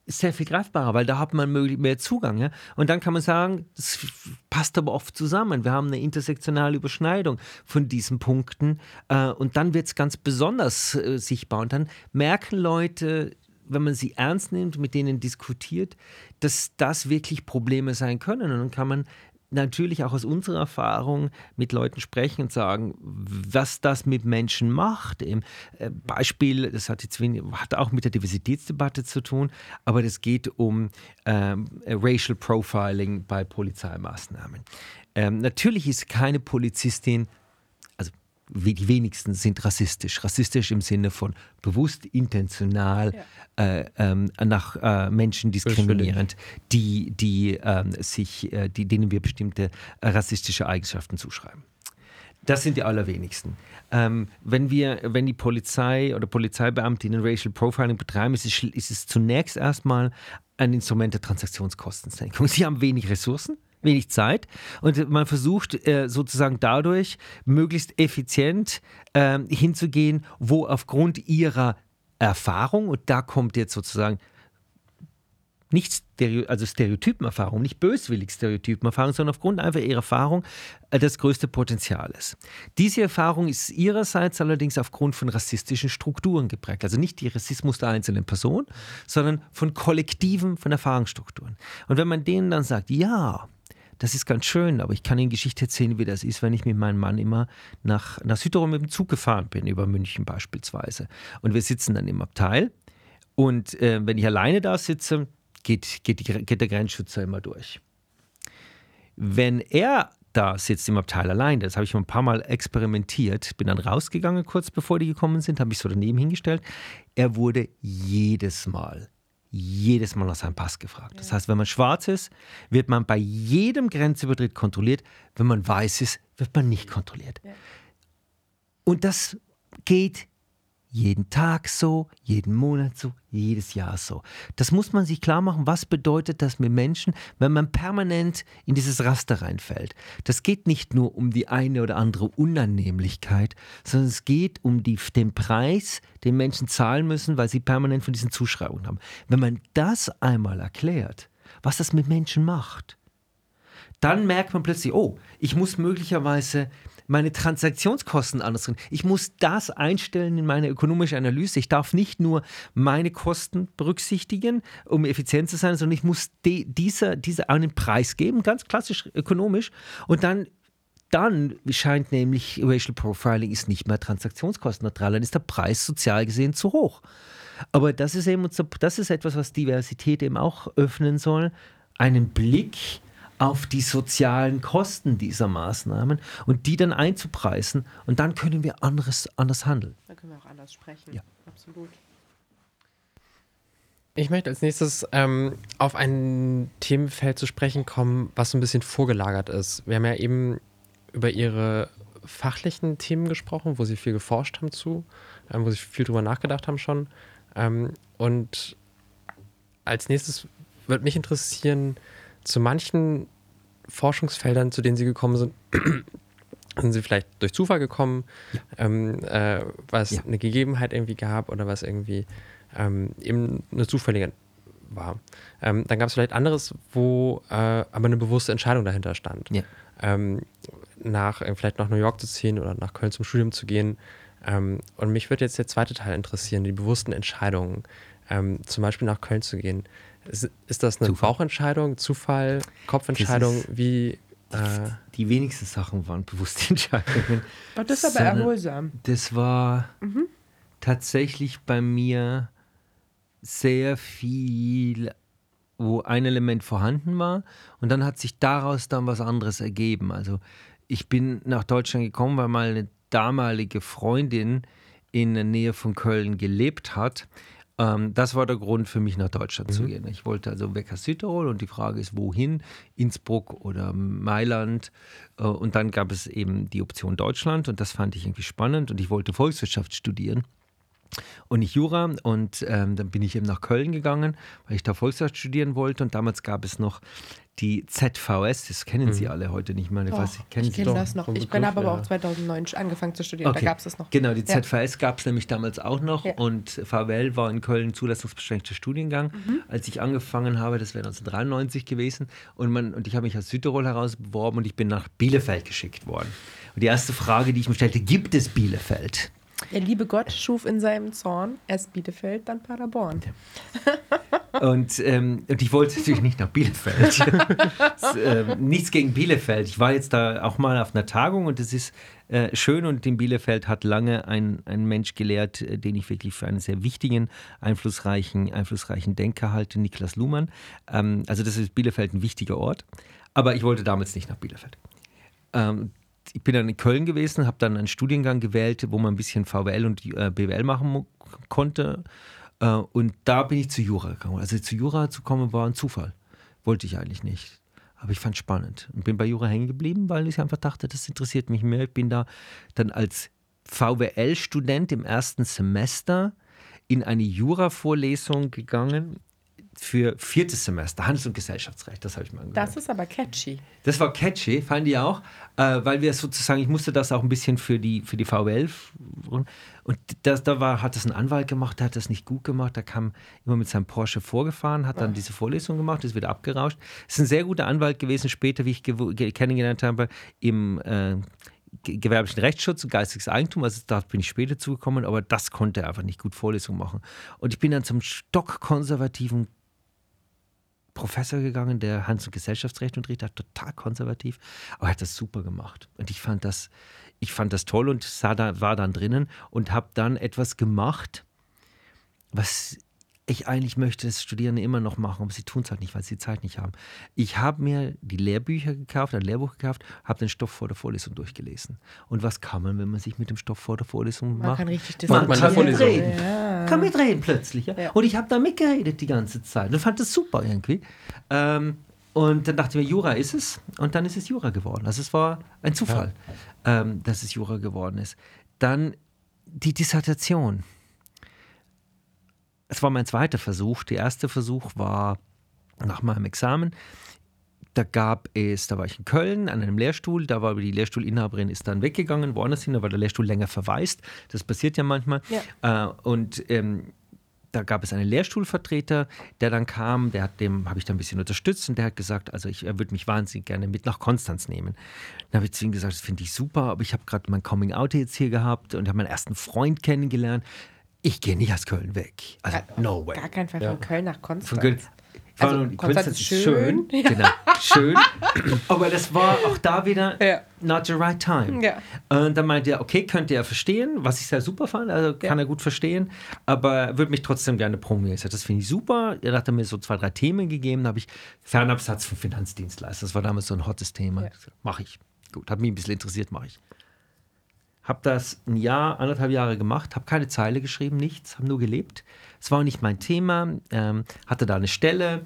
sehr viel greifbarer, weil da hat man mehr Zugang. Ja? Und dann kann man sagen, das passt aber oft zusammen. Wir haben eine intersektionale Überschneidung von diesen Punkten äh, und dann wird es ganz besonders äh, sichtbar. Und dann merken Leute, wenn man sie ernst nimmt, mit denen diskutiert, dass das wirklich Probleme sein können. Und dann kann man natürlich auch aus unserer Erfahrung mit Leuten sprechen und sagen, was das mit Menschen macht. Im äh, Beispiel, das hat jetzt wenig, hat auch mit der Diversitätsdebatte zu tun, aber das geht um ähm, Racial Profiling bei Polizeimaßnahmen. Ähm, natürlich ist keine Polizistin die wenigsten sind rassistisch. Rassistisch im Sinne von bewusst, intentional äh, ähm, nach äh, Menschen diskriminierend, die, die, ähm, sich, äh, die, denen wir bestimmte äh, rassistische Eigenschaften zuschreiben. Das sind die allerwenigsten. Ähm, wenn, wir, wenn die Polizei oder Polizeibeamtinnen Racial Profiling betreiben, ist es, ist es zunächst erstmal ein Instrument der Transaktionskostensenkung. Sie haben wenig Ressourcen, wenig Zeit und man versucht äh, sozusagen dadurch möglichst effizient ähm, hinzugehen, wo aufgrund ihrer Erfahrung, und da kommt jetzt sozusagen nicht Stereo, also Stereotypenerfahrung, nicht böswillig Stereotypenerfahrung, sondern aufgrund einfach ihrer Erfahrung äh, das größte Potenzial ist. Diese Erfahrung ist ihrerseits allerdings aufgrund von rassistischen Strukturen geprägt. Also nicht die Rassismus der einzelnen Person, sondern von Kollektiven, von Erfahrungsstrukturen. Und wenn man denen dann sagt, ja, das ist ganz schön, aber ich kann Ihnen Geschichte erzählen, wie das ist, wenn ich mit meinem Mann immer nach, nach Südtirol mit dem Zug gefahren bin, über München beispielsweise. Und wir sitzen dann im Abteil. Und äh, wenn ich alleine da sitze, geht, geht, die, geht der Grenzschützer immer durch. Wenn er da sitzt im Abteil allein, das habe ich ein paar Mal experimentiert, bin dann rausgegangen kurz bevor die gekommen sind, habe mich so daneben hingestellt. Er wurde jedes Mal, jedes Mal nach seinem Pass gefragt. Das heißt, wenn man schwarz ist, wird man bei jedem Grenzübertritt kontrolliert. Wenn man weiß ist, wird man nicht kontrolliert. Und das geht jeden Tag so, jeden Monat so, jedes Jahr so. Das muss man sich klar machen, was bedeutet das mit Menschen, wenn man permanent in dieses Raster reinfällt. Das geht nicht nur um die eine oder andere Unannehmlichkeit, sondern es geht um die, den Preis, den Menschen zahlen müssen, weil sie permanent von diesen Zuschreibungen haben. Wenn man das einmal erklärt, was das mit Menschen macht, dann merkt man plötzlich, oh, ich muss möglicherweise meine Transaktionskosten anders drin. Ich muss das einstellen in meine ökonomische Analyse. Ich darf nicht nur meine Kosten berücksichtigen, um effizient zu sein, sondern ich muss dieser, dieser einen Preis geben, ganz klassisch ökonomisch. Und dann dann scheint nämlich Racial Profiling ist nicht mehr transaktionskostenneutral, dann ist der Preis sozial gesehen zu hoch. Aber das ist eben das ist etwas, was Diversität eben auch öffnen soll, einen Blick auf die sozialen Kosten dieser Maßnahmen und die dann einzupreisen und dann können wir anderes, anders handeln. Da können wir auch anders sprechen. Ja. Absolut. Ich möchte als nächstes ähm, auf ein Themenfeld zu sprechen kommen, was so ein bisschen vorgelagert ist. Wir haben ja eben über Ihre fachlichen Themen gesprochen, wo Sie viel geforscht haben zu, ähm, wo Sie viel drüber nachgedacht haben schon. Ähm, und als nächstes würde mich interessieren, zu manchen Forschungsfeldern, zu denen Sie gekommen sind, sind Sie vielleicht durch Zufall gekommen, ähm, äh, was Ja. eine Gegebenheit irgendwie gab oder was irgendwie ähm, eben eine zufällige war. Ähm, dann gab es vielleicht anderes, wo äh, aber eine bewusste Entscheidung dahinter stand. Ja. Ähm, nach, äh, vielleicht nach New York zu ziehen oder nach Köln zum Studium zu gehen. Ähm, und mich würde jetzt der zweite Teil interessieren, die bewussten Entscheidungen, ähm, zum Beispiel nach Köln zu gehen. Ist, ist das eine Zufall. Bauchentscheidung, Zufall, Kopfentscheidung? Das Wie. Äh, Die wenigsten Sachen waren bewusste Entscheidungen. Oh, das ist aber erholsam. Das war tatsächlich bei mir sehr viel, wo ein Element vorhanden war und dann hat sich daraus dann was anderes ergeben. Also ich bin nach Deutschland gekommen, weil meine damalige Freundin in der Nähe von Köln gelebt hat. Ähm, das war der Grund für mich nach Deutschland zu gehen. Ich wollte also weg aus Südtirol und die Frage ist, wohin? Innsbruck oder Mailand? Äh, und dann gab es eben die Option Deutschland und das fand ich irgendwie spannend und ich wollte Volkswirtschaft studieren und nicht Jura. Und ähm, dann bin ich eben nach Köln gegangen, weil ich da Volkswirtschaft studieren wollte. Und damals gab es noch die ZVS, das kennen Sie alle heute nicht mehr. Ich Doch, ich kenne doch? das noch. Ich bin aber ja. auch 2009 angefangen zu studieren. Da gab es das noch. Genau, die Ja. ZVS gab es nämlich damals auch noch Ja. und VWL war in Köln zulassungsbeschränkter Studiengang. Mhm. Als ich angefangen habe, das wäre 1993 gewesen und, man, und ich habe mich aus Südtirol heraus beworben und ich bin nach Bielefeld geschickt worden. Und die erste Frage, die ich mir stellte, gibt es Bielefeld? Der liebe Gott schuf in seinem Zorn erst Bielefeld, dann Paderborn. Und, ähm, und ich wollte natürlich nicht nach Bielefeld. das, ähm, nichts gegen Bielefeld. Ich war jetzt da auch mal auf einer Tagung und es ist äh, schön und in Bielefeld hat lange ein, ein Mensch gelehrt, äh, den ich wirklich für einen sehr wichtigen, einflussreichen, einflussreichen Denker halte, Niklas Luhmann. Ähm, also das ist Bielefeld ein wichtiger Ort. Aber ich wollte damals nicht nach Bielefeld. Ähm, ich bin dann in Köln gewesen, habe dann einen Studiengang gewählt, wo man ein bisschen VWL und äh, BWL machen konnte. Äh, und da bin ich zu Jura gekommen. Also zu Jura zu kommen war ein Zufall. Wollte ich eigentlich nicht. Aber ich fand es spannend und bin bei Jura hängen geblieben, weil ich einfach dachte, das interessiert mich mehr. Ich bin da dann als VWL-Student im ersten Semester in eine Jura-Vorlesung gegangen für viertes Semester, Handels- und Gesellschaftsrecht. Das habe ich mir angehört. Das ist aber catchy. Das war catchy, fand ich auch, äh, weil wir sozusagen, ich musste das auch ein bisschen für die, für die VWL. Und das, da war, hat das ein Anwalt gemacht, der hat das nicht gut gemacht. Der kam immer mit seinem Porsche vorgefahren, hat dann diese Vorlesung gemacht, ist wieder abgerauscht. Ist ein sehr guter Anwalt gewesen, später, wie ich kennengelernt habe, im äh, ge- gewerblichen Rechtsschutz und geistiges Eigentum. Also da bin ich später zugekommen, aber das konnte er einfach nicht gut Vorlesungen machen. Und ich bin dann zum stockkonservativen Professor gegangen, der Hans- und Gesellschaftsrecht unterrichtet hat, total konservativ, aber er hat das super gemacht. Und ich fand das, ich fand das toll und sah da, war dann drinnen und habe dann etwas gemacht, was ich eigentlich möchte, das Studierende immer noch machen, aber sie tun es halt nicht, weil sie die Zeit nicht haben. Ich habe mir die Lehrbücher gekauft, ein Lehrbuch gekauft, habe den Stoff vor der Vorlesung durchgelesen. Und was kann man, wenn man sich mit dem Stoff vor der Vorlesung Man macht? kann richtig Man kann mitreden. Ja. Kann mitreden plötzlich. Ja? Ja. Und ich habe da mitgeredet die ganze Zeit und fand das super irgendwie. Ähm, und dann dachte ich mir, Jura ist es. Und dann ist es Jura geworden. Also es war ein Zufall, ähm, dass es Jura geworden ist. Dann die Dissertation. Es war mein zweiter Versuch. Der erste Versuch war nach meinem Examen. Da gab es, da war ich in Köln an einem Lehrstuhl, da war die Lehrstuhlinhaberin ist dann weggegangen, woanders hin, da war der Lehrstuhl länger verwaist. Das passiert ja manchmal. Äh, und ähm, da gab es einen Lehrstuhlvertreter, der dann kam, der hat dem habe ich dann ein bisschen unterstützt und der hat gesagt, also ich, er würde mich wahnsinnig gerne mit nach Konstanz nehmen. Dann habe ich zu ihm gesagt, das finde ich super, aber ich habe gerade mein Coming Out jetzt hier gehabt und habe meinen ersten Freund kennengelernt. Ich gehe nicht aus Köln weg. Also no way. Gar kein Fall Ja. von Köln nach Konstanz. Von Köln. Also, Von- Konstanz ist schön. Ja. Genau, schön. Aber das war auch da wieder Ja. not the right time. Ja. Und dann meinte er, okay, könnte er verstehen, was ich sehr super fand, also kann Ja. er gut verstehen, aber er würde mich trotzdem gerne promovieren. Ich sagte, das finde ich super. Er hat mir so zwei, drei Themen gegeben, da habe ich Fernabsatz von Finanzdienstleistern. Das war damals so ein hottes Thema. Ja. Mache ich. Gut, hat mich ein bisschen interessiert, mache ich. Habe das ein Jahr, anderthalb Jahre gemacht, habe keine Zeile geschrieben, nichts, habe nur gelebt. Es war nicht mein Thema, ähm, hatte da eine Stelle,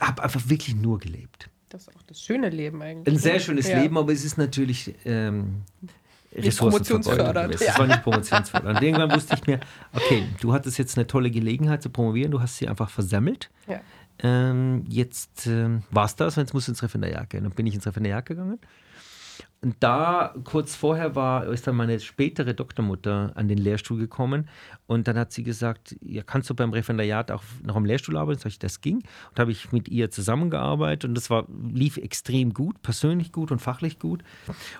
habe einfach wirklich nur gelebt. Das ist auch das schöne Leben eigentlich. Ein sehr schönes Ja. Leben, aber es ist natürlich ähm, Ressourcenvergeudung gewesen. Es ja. war nicht promotionsfördernd. Irgendwann wusste ich mir, okay, du hattest jetzt eine tolle Gelegenheit zu promovieren, du hast sie einfach versemmelt. Ja. Ähm, jetzt ähm, war es das und jetzt musst du ins Referendariat gehen. Dann bin ich ins Referendariat gegangen und da, kurz vorher, war, ist dann meine spätere Doktormutter an den Lehrstuhl gekommen und dann hat sie gesagt, ja, kannst du beim Referendariat auch noch am Lehrstuhl arbeiten? Sag ich, das ging. Und habe ich mit ihr zusammengearbeitet und das war, lief extrem gut, persönlich gut und fachlich gut.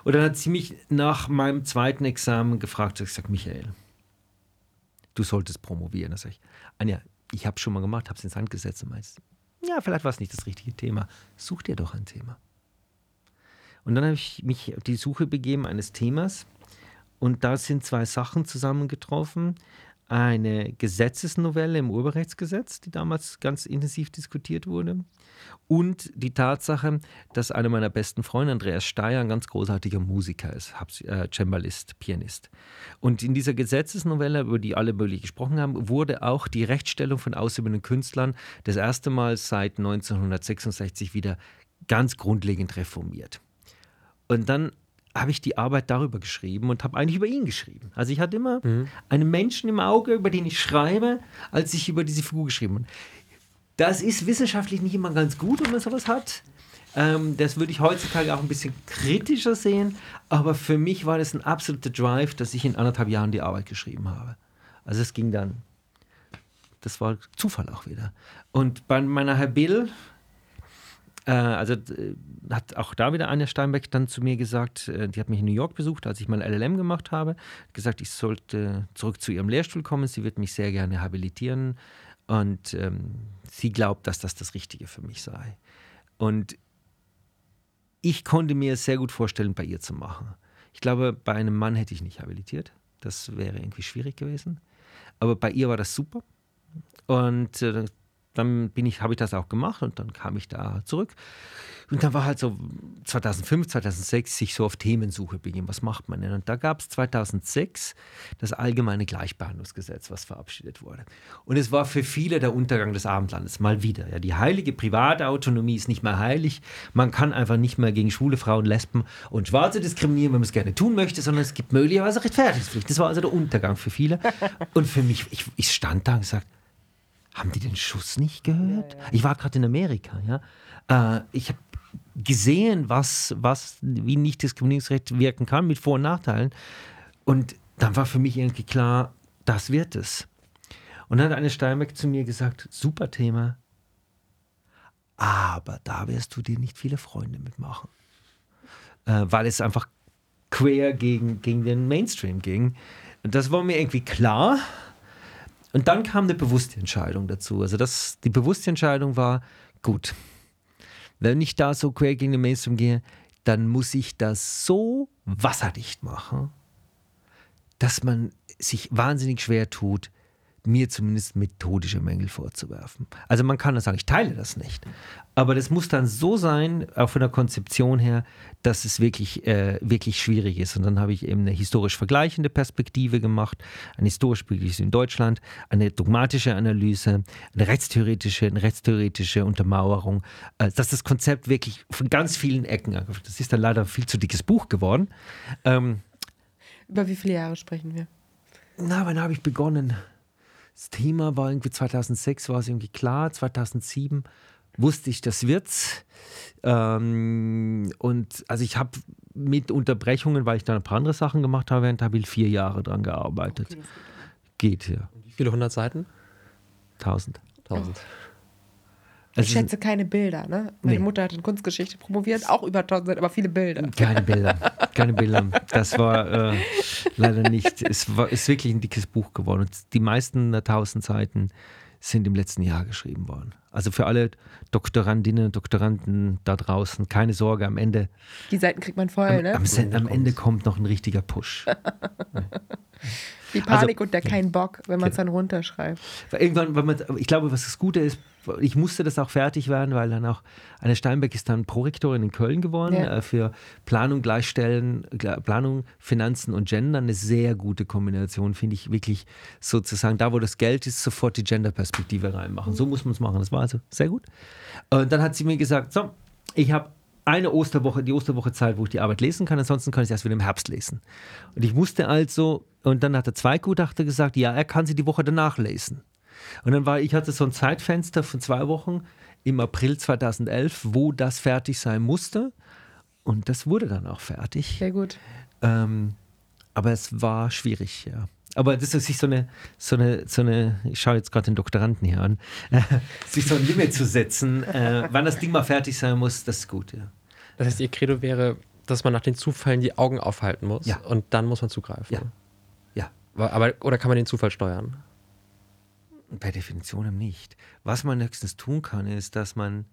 Und dann hat sie mich nach meinem zweiten Examen gefragt, ich sage, Michael, du solltest promovieren. Da sage ich, Anja, ich habe es schon mal gemacht, habe es ins Hand gesetzt und meinst, ja, vielleicht war es nicht das richtige Thema. Such dir doch ein Thema. Und dann habe ich mich auf die Suche begeben eines Themas und da sind zwei Sachen zusammengetroffen. Eine Gesetzesnovelle im Urheberrechtsgesetz, die damals ganz intensiv diskutiert wurde. Und die Tatsache, dass einer meiner besten Freunde, Andreas Steyer, ein ganz großartiger Musiker ist, äh, Cembalist, Pianist. Und in dieser Gesetzesnovelle, über die alle möglich gesprochen haben, wurde auch die Rechtsstellung von ausübenden Künstlern das erste Mal seit 1966 wieder ganz grundlegend reformiert. Und dann habe ich die Arbeit darüber geschrieben und habe eigentlich über ihn geschrieben. Also ich hatte immer mhm. einen Menschen im Auge, über den ich schreibe, als ich über diese Figur geschrieben habe. Das ist wissenschaftlich nicht immer ganz gut, wenn man sowas hat. Ähm, das würde ich heutzutage auch ein bisschen kritischer sehen, aber für mich war das ein absoluter Drive, dass ich in anderthalb Jahren die Arbeit geschrieben habe. Also es ging dann, das war Zufall auch wieder. Und bei meiner Herr Bill, also äh, hat auch da wieder Anja Steinbeck dann zu mir gesagt, äh, die hat mich in New York besucht, als ich mein LLM gemacht habe, gesagt, ich sollte zurück zu ihrem Lehrstuhl kommen, sie wird mich sehr gerne habilitieren und ähm, sie glaubt, dass das das Richtige für mich sei. Und ich konnte mir sehr gut vorstellen, bei ihr zu machen. Ich glaube, bei einem Mann hätte ich nicht habilitiert. Das wäre irgendwie schwierig gewesen. Aber bei ihr war das super. Und äh, dann bin ich, habe ich das auch gemacht und dann kam ich da zurück. Und dann war halt so 2005, 2006 sich so auf Themensuche begeben. Was macht man denn? Und da gab es 2006 das allgemeine Gleichbehandlungsgesetz, was verabschiedet wurde. Und es war für viele der Untergang des Abendlandes mal wieder. Ja, die heilige private Autonomie ist nicht mehr heilig. Man kann einfach nicht mehr gegen schwule Frauen, Lesben und Schwarze diskriminieren, wenn man es gerne tun möchte, sondern es gibt möglicherweise Rechtfertigungspflicht. Das war also der Untergang für viele. Und für mich, ich, ich stand da und gesagt, haben die den Schuss nicht gehört? Ja, ja. Ich war gerade in Amerika, ja. Äh, ich habe gesehen, was, was, wie nicht Diskriminierungsrecht wirken kann mit Vor- und Nachteilen. Und dann war für mich irgendwie klar, das wird es. Und dann hat eine Steinbeck zu mir gesagt, super Thema, aber da wirst du dir nicht viele Freunde mitmachen. Äh, weil es einfach quer gegen, gegen den Mainstream ging. Und das war mir irgendwie klar. Und dann kam eine bewusste Entscheidung dazu. Also das, die bewusste Entscheidung war, gut, wenn ich da so quer gegen den Mainstream gehe, dann muss ich das so wasserdicht machen, dass man sich wahnsinnig schwer tut, mir zumindest methodische Mängel vorzuwerfen. Also man kann das sagen, ich teile das nicht. Aber das muss dann so sein, auch von der Konzeption her, dass es wirklich, äh, wirklich schwierig ist. Und dann habe ich eben eine historisch vergleichende Perspektive gemacht, eine historisch Perspektive in Deutschland, eine dogmatische Analyse, eine rechtstheoretische, eine rechtstheoretische Untermauerung, äh, dass das Konzept wirklich von ganz vielen Ecken, das ist dann leider ein viel zu dickes Buch geworden. Ähm, Über wie viele Jahre sprechen wir? Na, wann habe ich begonnen? Das Thema war irgendwie 2006, war es irgendwie klar. 2007 wusste ich, das wird's. Ähm, und also ich habe mit Unterbrechungen, weil ich dann ein paar andere Sachen gemacht habe, während habe ich vier Jahre dran gearbeitet. Okay, geht ja. Wie viele hundert Seiten? Tausend. Tausend. Also ich schätze keine Bilder, ne? Meine nee. Mutter hat in Kunstgeschichte promoviert, auch über tausend, aber viele Bilder. Keine Bilder, keine Bilder. Das war äh, leider nicht. Es war, ist wirklich ein dickes Buch geworden. Und die meisten der tausend Seiten sind im letzten Jahr geschrieben worden. Also für alle Doktorandinnen und Doktoranden da draußen, keine Sorge, am Ende. Die Seiten kriegt man voll, am, ne? Am, am Ende kommt noch ein richtiger Push. Die Panik also, und der kein Bock, wenn man es dann runterschreibt. Irgendwann, wenn man, ich glaube, was das Gute ist, ich musste das auch fertig werden, weil dann auch Anne Steinbeck ist dann Prorektorin in Köln geworden ja. äh, für Planung, Gleichstellen, Planung, Finanzen und Gender. Eine sehr gute Kombination, finde ich wirklich sozusagen, da wo das Geld ist, sofort die Gender-Perspektive reinmachen. So muss man es machen. Das war also sehr gut. Und dann hat sie mir gesagt, so, ich habe eine Osterwoche, die Osterwoche Zeit, wo ich die Arbeit lesen kann, ansonsten kann ich sie erst wieder im Herbst lesen. Und ich musste also, und dann hat der Zweigutachter gesagt, ja, er kann sie die Woche danach lesen. Und dann war, ich hatte so ein Zeitfenster von zwei Wochen im April 2011, wo das fertig sein musste. Und das wurde dann auch fertig. Sehr gut. Ähm, aber es war schwierig, ja. Aber das ist sich so eine, so eine, so eine, ich schaue jetzt gerade den Doktoranden hier an, sich so ein Limit zu setzen, äh, wann das Ding mal fertig sein muss, das ist gut, ja. Das heißt, ihr Credo wäre, dass man nach den Zufällen die Augen aufhalten muss Ja. und dann muss man zugreifen. Ja. Ja. Aber, oder kann man den Zufall steuern? Per Definition nicht. Was man höchstens tun kann, ist, dass man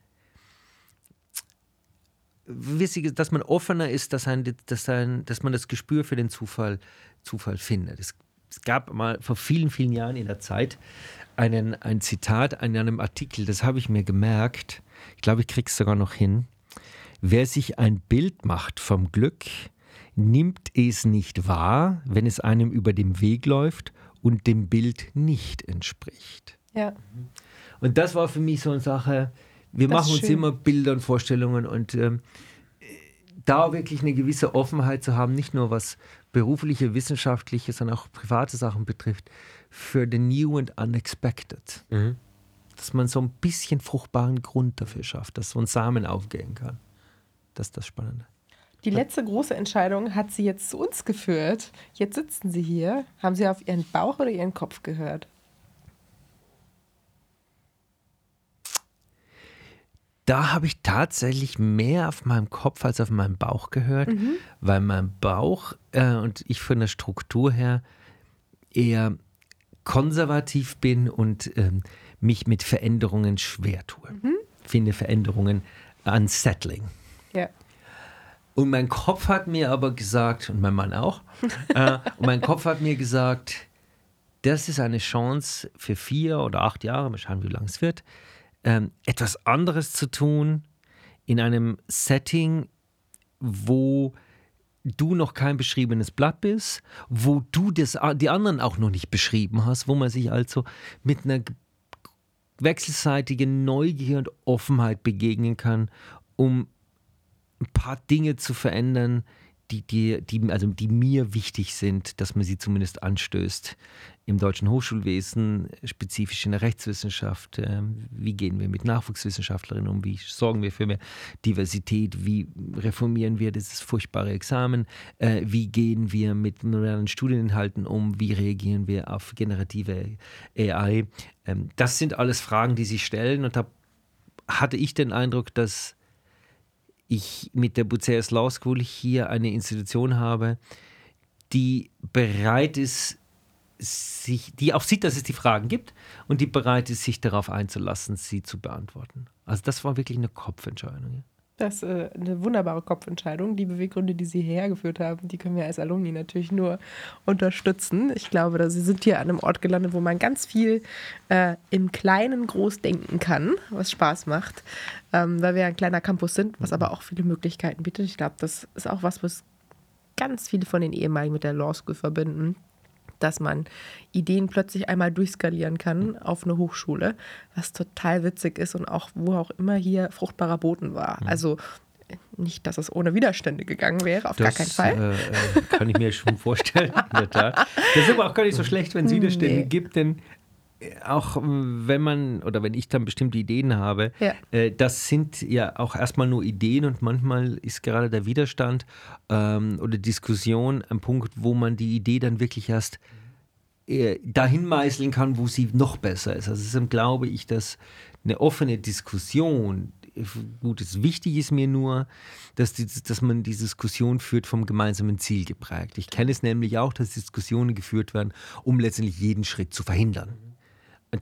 wichtig dass man offener ist, dass, ein, dass, ein, dass man das Gespür für den Zufall, Zufall findet. Es, es gab mal vor vielen, vielen Jahren in der Zeit einen, ein Zitat in einem Artikel, das habe ich mir gemerkt. Ich glaube, ich kriege es sogar noch hin. Wer sich ein Bild macht vom Glück, nimmt es nicht wahr, wenn es einem über den Weg läuft und dem Bild nicht entspricht. Ja. Und das war für mich so eine Sache, wir Das machen uns schön. immer Bilder und Vorstellungen und ähm, da wirklich eine gewisse Offenheit zu haben, nicht nur was berufliche, wissenschaftliche, sondern auch private Sachen betrifft, für the new and unexpected. Mhm. Dass man so ein bisschen fruchtbaren Grund dafür schafft, dass so ein Samen aufgehen kann. Das ist das Spannende. Die letzte große Entscheidung hat sie jetzt zu uns geführt. Jetzt sitzen sie hier. Haben sie auf ihren Bauch oder ihren Kopf gehört? Da habe ich tatsächlich mehr auf meinem Kopf als auf meinem Bauch gehört, weil mein Bauch äh, und ich von der Struktur her eher konservativ bin und ähm, mich mit Veränderungen schwer tue. Finde Veränderungen unsettling. Ja. Und mein Kopf hat mir aber gesagt, und mein Mann auch, äh, und mein Kopf hat mir gesagt, das ist eine Chance für vier oder acht Jahre, mal schauen, wie lange es wird, ähm, etwas anderes zu tun in einem Setting, wo du noch kein beschriebenes Blatt bist, wo du das, die anderen auch noch nicht beschrieben hast, wo man sich also mit einer wechselseitigen Neugier und Offenheit begegnen kann, um ein paar Dinge zu verändern, die, die, die, also die mir wichtig sind, dass man sie zumindest anstößt. Im deutschen Hochschulwesen, spezifisch in der Rechtswissenschaft, ähm, wie gehen wir mit Nachwuchswissenschaftlerinnen um, wie sorgen wir für mehr Diversität, wie reformieren wir dieses furchtbare Examen, äh, wie gehen wir mit modernen Studieninhalten um, wie reagieren wir auf generative AI. Ähm, das sind alles Fragen, die sich stellen und da hatte ich den Eindruck, dass ich mit der Bucerius Law School hier eine Institution habe, die bereit ist, sich, die auch sieht, dass es die Fragen gibt und die bereit ist, sich darauf einzulassen, sie zu beantworten. Also das war wirklich eine Kopfentscheidung. Das ist äh, eine wunderbare Kopfentscheidung. Die Beweggründe, die Sie hierher geführt haben, die können wir als Alumni natürlich nur unterstützen. Ich glaube, dass Sie sind hier an einem Ort gelandet, wo man ganz viel äh, im Kleinen groß denken kann, was Spaß macht, ähm, weil wir ein kleiner Campus sind, was aber auch viele Möglichkeiten bietet. Ich glaube, das ist auch was, was ganz viele von den ehemaligen mit der Law School verbinden dass man Ideen plötzlich einmal durchskalieren kann auf eine Hochschule, was total witzig ist und auch wo auch immer hier fruchtbarer Boden war. Also nicht, dass es ohne Widerstände gegangen wäre, auf gar keinen Fall. Äh, äh, kann ich mir schon vorstellen, in der Tat. Das ist aber auch gar nicht so schlecht, wenn es Widerstände Nee. gibt, denn auch äh, wenn man oder wenn ich dann bestimmte Ideen habe, Ja. äh, das sind ja auch erstmal nur Ideen und manchmal ist gerade der Widerstand ähm, oder Diskussion ein Punkt, wo man die Idee dann wirklich erst äh, dahin meißeln kann, wo sie noch besser ist. Also deshalb glaube ich, dass eine offene Diskussion, gut, es wichtig ist mir nur, dass, die, dass man die Diskussion führt vom gemeinsamen Ziel geprägt. Ich kenne es nämlich auch, dass Diskussionen geführt werden, um letztendlich jeden Schritt zu verhindern.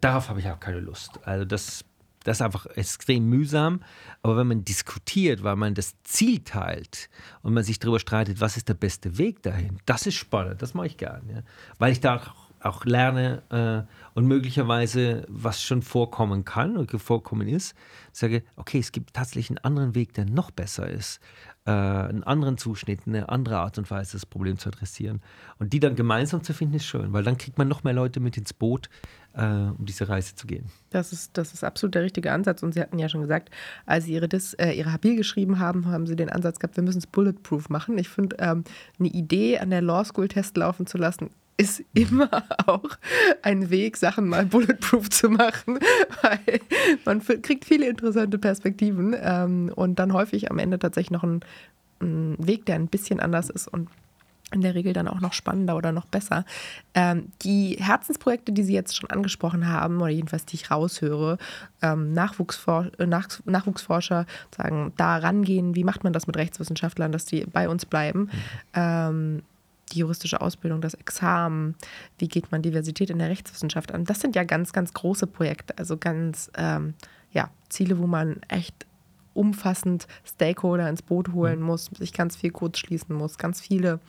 Darauf habe ich auch keine Lust. Also das, das ist einfach extrem mühsam. Aber wenn man diskutiert, weil man das Ziel teilt und man sich darüber streitet, was ist der beste Weg dahin, das ist spannend. Das mache ich gern. Ja. Weil ich da auch, lerne äh, und möglicherweise, was schon vorkommen kann oder vorkommen ist, sage, okay, es gibt tatsächlich einen anderen Weg, der noch besser ist. Äh, einen anderen Zuschnitt, eine andere Art und Weise, das Problem zu adressieren. Und die dann gemeinsam zu finden, ist schön, weil dann kriegt man noch mehr Leute mit ins Boot, äh, um diese Reise zu gehen. Das ist, das ist absolut der richtige Ansatz. Und Sie hatten ja schon gesagt, als Sie Ihre, Dis, äh, Ihre Habil geschrieben haben, haben Sie den Ansatz gehabt, wir müssen es bulletproof machen. Ich finde, ähm, eine Idee an der Law School Test laufen zu lassen, ist immer auch ein Weg, Sachen mal bulletproof zu machen, weil man kriegt viele interessante Perspektiven ähm, und dann häufig am Ende tatsächlich noch ein ein Weg, der ein bisschen anders ist und in der Regel dann auch noch spannender oder noch besser. Ähm, die Herzensprojekte, die Sie jetzt schon angesprochen haben, oder jedenfalls die ich raushöre, ähm, Nachwuchsfor äh, Nach Nachwuchsforscher sagen, da rangehen, wie macht man das mit Rechtswissenschaftlern, dass die bei uns bleiben. Mhm. Ähm, die juristische Ausbildung, das Examen, wie geht man Diversität in der Rechtswissenschaft an. Das sind ja ganz, ganz große Projekte, also ganz ähm, ja, Ziele, wo man echt umfassend Stakeholder ins Boot holen mhm. muss, sich ganz viel Code schließen muss, ganz viele,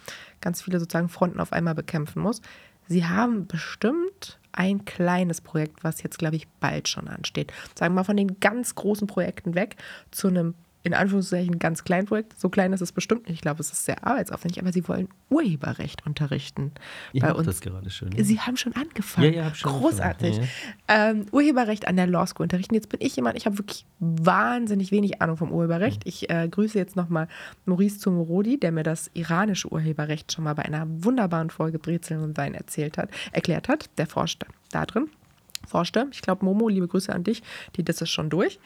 ganz viele sozusagen Fronten auf einmal bekämpfen muss. Sie haben bestimmt ein kleines Projekt, was jetzt, glaube ich, bald schon ansteht. Sagen wir mal von den ganz großen Projekten weg zu einem in Anführungszeichen ganz klein Projekt. So klein ist es bestimmt nicht. Ich glaube, es ist sehr arbeitsaufwendig, aber sie wollen Urheberrecht unterrichten. Ich bei uns. das gerade schon. Ja. Sie haben schon angefangen. Ja, ja, schon Großartig. Ja, ähm, Urheberrecht an der Law School unterrichten. Jetzt bin ich jemand, ich habe wirklich wahnsinnig wenig Ahnung vom Urheberrecht. Mhm. Ich äh, grüße jetzt nochmal Maurice Zumurodi, der mir das iranische Urheberrecht schon mal bei einer wunderbaren Folge Brezeln und Wein erzählt hat, erklärt hat. Der forscht da drin forschte. Ich glaube, Momo, liebe Grüße an dich, die das ist schon durch.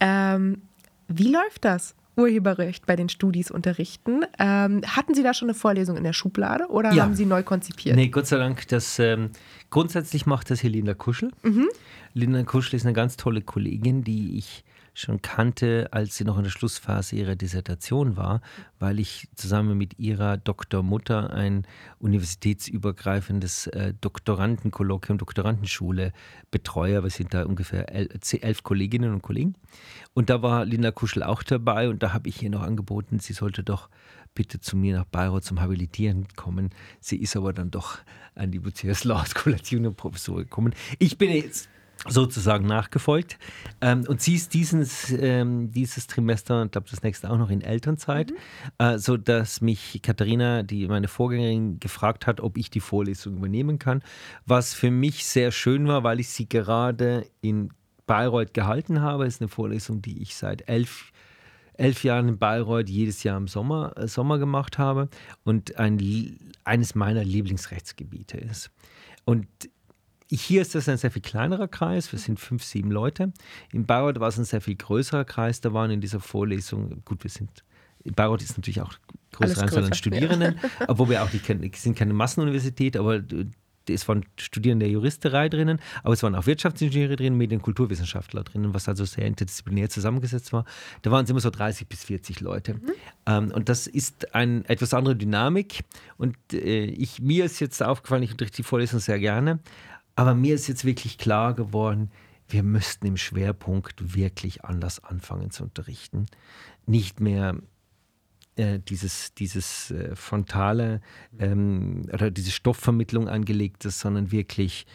Ähm, wie läuft das? Urheberrecht bei den Studis unterrichten. Ähm, hatten Sie da schon eine Vorlesung in der Schublade oder ja. haben Sie neu konzipiert? Nee, Gott sei Dank. Das, ähm, grundsätzlich macht das hier Linda Kuschel. Mhm. Linda Kuschel ist eine ganz tolle Kollegin, die ich schon kannte, als sie noch in der Schlussphase ihrer Dissertation war, weil ich zusammen mit ihrer Doktormutter ein universitätsübergreifendes äh, Doktorandenkolloquium, Doktorandenschule betreue. Wir sind da ungefähr elf Kolleginnen und Kollegen. Und da war Linda Kuschel auch dabei und da habe ich ihr noch angeboten, sie sollte doch bitte zu mir nach Bayreuth zum Habilitieren kommen. Sie ist aber dann doch an die Bucerius Law School als Juniorprofessor gekommen. Ich bin jetzt sozusagen nachgefolgt. Ähm, und sie ist dieses, ähm, dieses Trimester, ich glaube das nächste auch noch in Elternzeit, mhm. äh, so dass mich Katharina, die meine Vorgängerin, gefragt hat, ob ich die Vorlesung übernehmen kann, was für mich sehr schön war, weil ich sie gerade in Bayreuth gehalten habe. Das ist eine Vorlesung, die ich seit elf elf Jahren in Bayreuth jedes Jahr im Sommer, äh, Sommer gemacht habe und ein, eines meiner Lieblingsrechtsgebiete ist. Und hier ist das ein sehr viel kleinerer Kreis, wir sind fünf, sieben Leute. In Bayreuth war es ein sehr viel größerer Kreis, da waren in dieser Vorlesung, gut, wir sind in Bayreuth ist natürlich auch größere Anzahl an Studierenden, ja. obwohl wir auch nicht, sind keine Massenuniversität, aber es waren Studierende der Juristerei drinnen, aber es waren auch Wirtschaftsingenieure drin, Medien- und Kulturwissenschaftler drinnen, was also sehr interdisziplinär zusammengesetzt war. Da waren es immer so 30 bis 40 Leute. Mhm. Ähm, und das ist eine etwas andere Dynamik. Und äh, ich, mir ist jetzt aufgefallen, ich unterrichte die Vorlesung sehr gerne, aber mir ist jetzt wirklich klar geworden, wir müssten im Schwerpunkt wirklich anders anfangen zu unterrichten. Nicht mehr äh, dieses, dieses äh, frontale ähm, oder diese Stoffvermittlung angelegt ist, sondern wirklich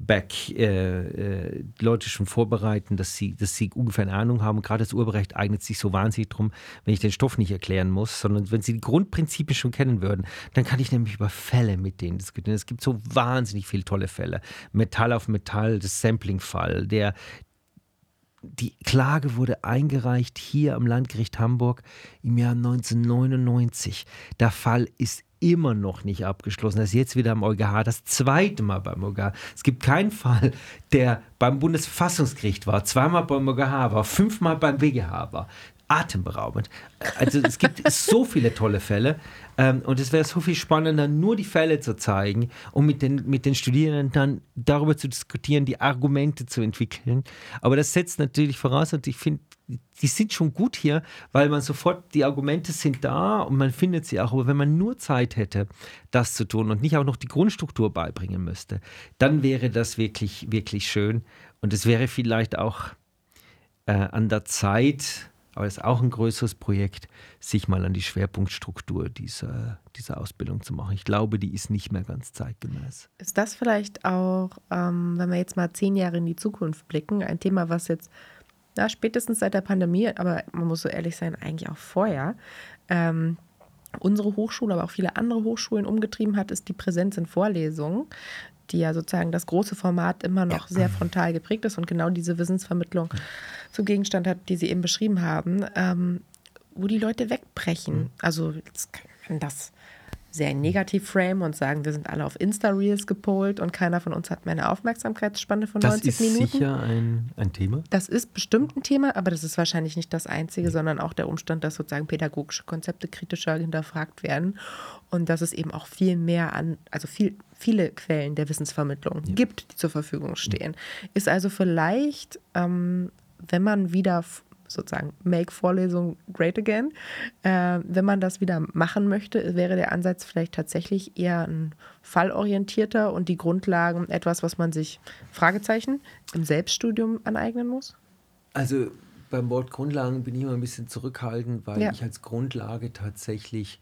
back äh, äh, Leute schon vorbereiten, dass sie, dass sie ungefähr eine Ahnung haben. Gerade das Urheberrecht eignet sich so wahnsinnig darum, wenn ich den Stoff nicht erklären muss, sondern wenn sie die Grundprinzipien schon kennen würden, dann kann ich nämlich über Fälle mit denen diskutieren. Es gibt so wahnsinnig viele tolle Fälle. Metall auf Metall, das Sampling-Fall, der, die Klage wurde eingereicht hier am Landgericht Hamburg im Jahr 1999. Der Fall ist immer noch nicht abgeschlossen. Er ist jetzt wieder am EuGH, das zweite Mal beim EuGH. Es gibt keinen Fall, der beim Bundesverfassungsgericht war, zweimal beim EuGH war, fünfmal beim BGH war. Atemberaubend. Also es gibt so viele tolle Fälle ähm, und es wäre so viel spannender, nur die Fälle zu zeigen und mit den, mit den Studierenden dann darüber zu diskutieren, die Argumente zu entwickeln. Aber das setzt natürlich voraus und ich finde, die sind schon gut hier, weil man sofort, die Argumente sind da und man findet sie auch. Aber wenn man nur Zeit hätte, das zu tun und nicht auch noch die Grundstruktur beibringen müsste, dann wäre das wirklich, wirklich schön. Und es wäre vielleicht auch äh, an der Zeit, aber es ist auch ein größeres Projekt, sich mal an die Schwerpunktstruktur dieser, dieser Ausbildung zu machen. Ich glaube, die ist nicht mehr ganz zeitgemäß. Ist das vielleicht auch, ähm, wenn wir jetzt mal zehn Jahre in die Zukunft blicken, ein Thema, was jetzt ja, spätestens seit der Pandemie, aber man muss so ehrlich sein, eigentlich auch vorher, ähm, unsere Hochschule, aber auch viele andere Hochschulen umgetrieben hat, ist die Präsenz in Vorlesungen, die ja sozusagen das große Format immer noch ja. sehr frontal geprägt ist und genau diese Wissensvermittlung zum Gegenstand hat, die Sie eben beschrieben haben, ähm, wo die Leute wegbrechen. Mhm. Also kann das sehr Negativ-Frame und sagen, wir sind alle auf Insta-Reels gepolt und keiner von uns hat mehr eine Aufmerksamkeitsspanne von Das 90 ist Minuten. sicher ein, ein Thema. Das ist bestimmt ein Thema, aber das ist wahrscheinlich nicht das Einzige, sondern auch der Umstand, dass sozusagen pädagogische Konzepte kritischer hinterfragt werden und dass es eben auch viel mehr an, also viel, viele Quellen der Wissensvermittlung gibt, die zur Verfügung stehen. Ist also vielleicht, ähm, wenn man wieder sozusagen Make Vorlesung Great Again, äh, wenn man das wieder machen möchte, wäre der Ansatz vielleicht tatsächlich eher ein fallorientierter und die Grundlagen etwas, was man sich Fragezeichen im Selbststudium aneignen muss? Also beim Wort Grundlagen bin ich immer ein bisschen zurückhaltend, weil Ja. ich als Grundlage tatsächlich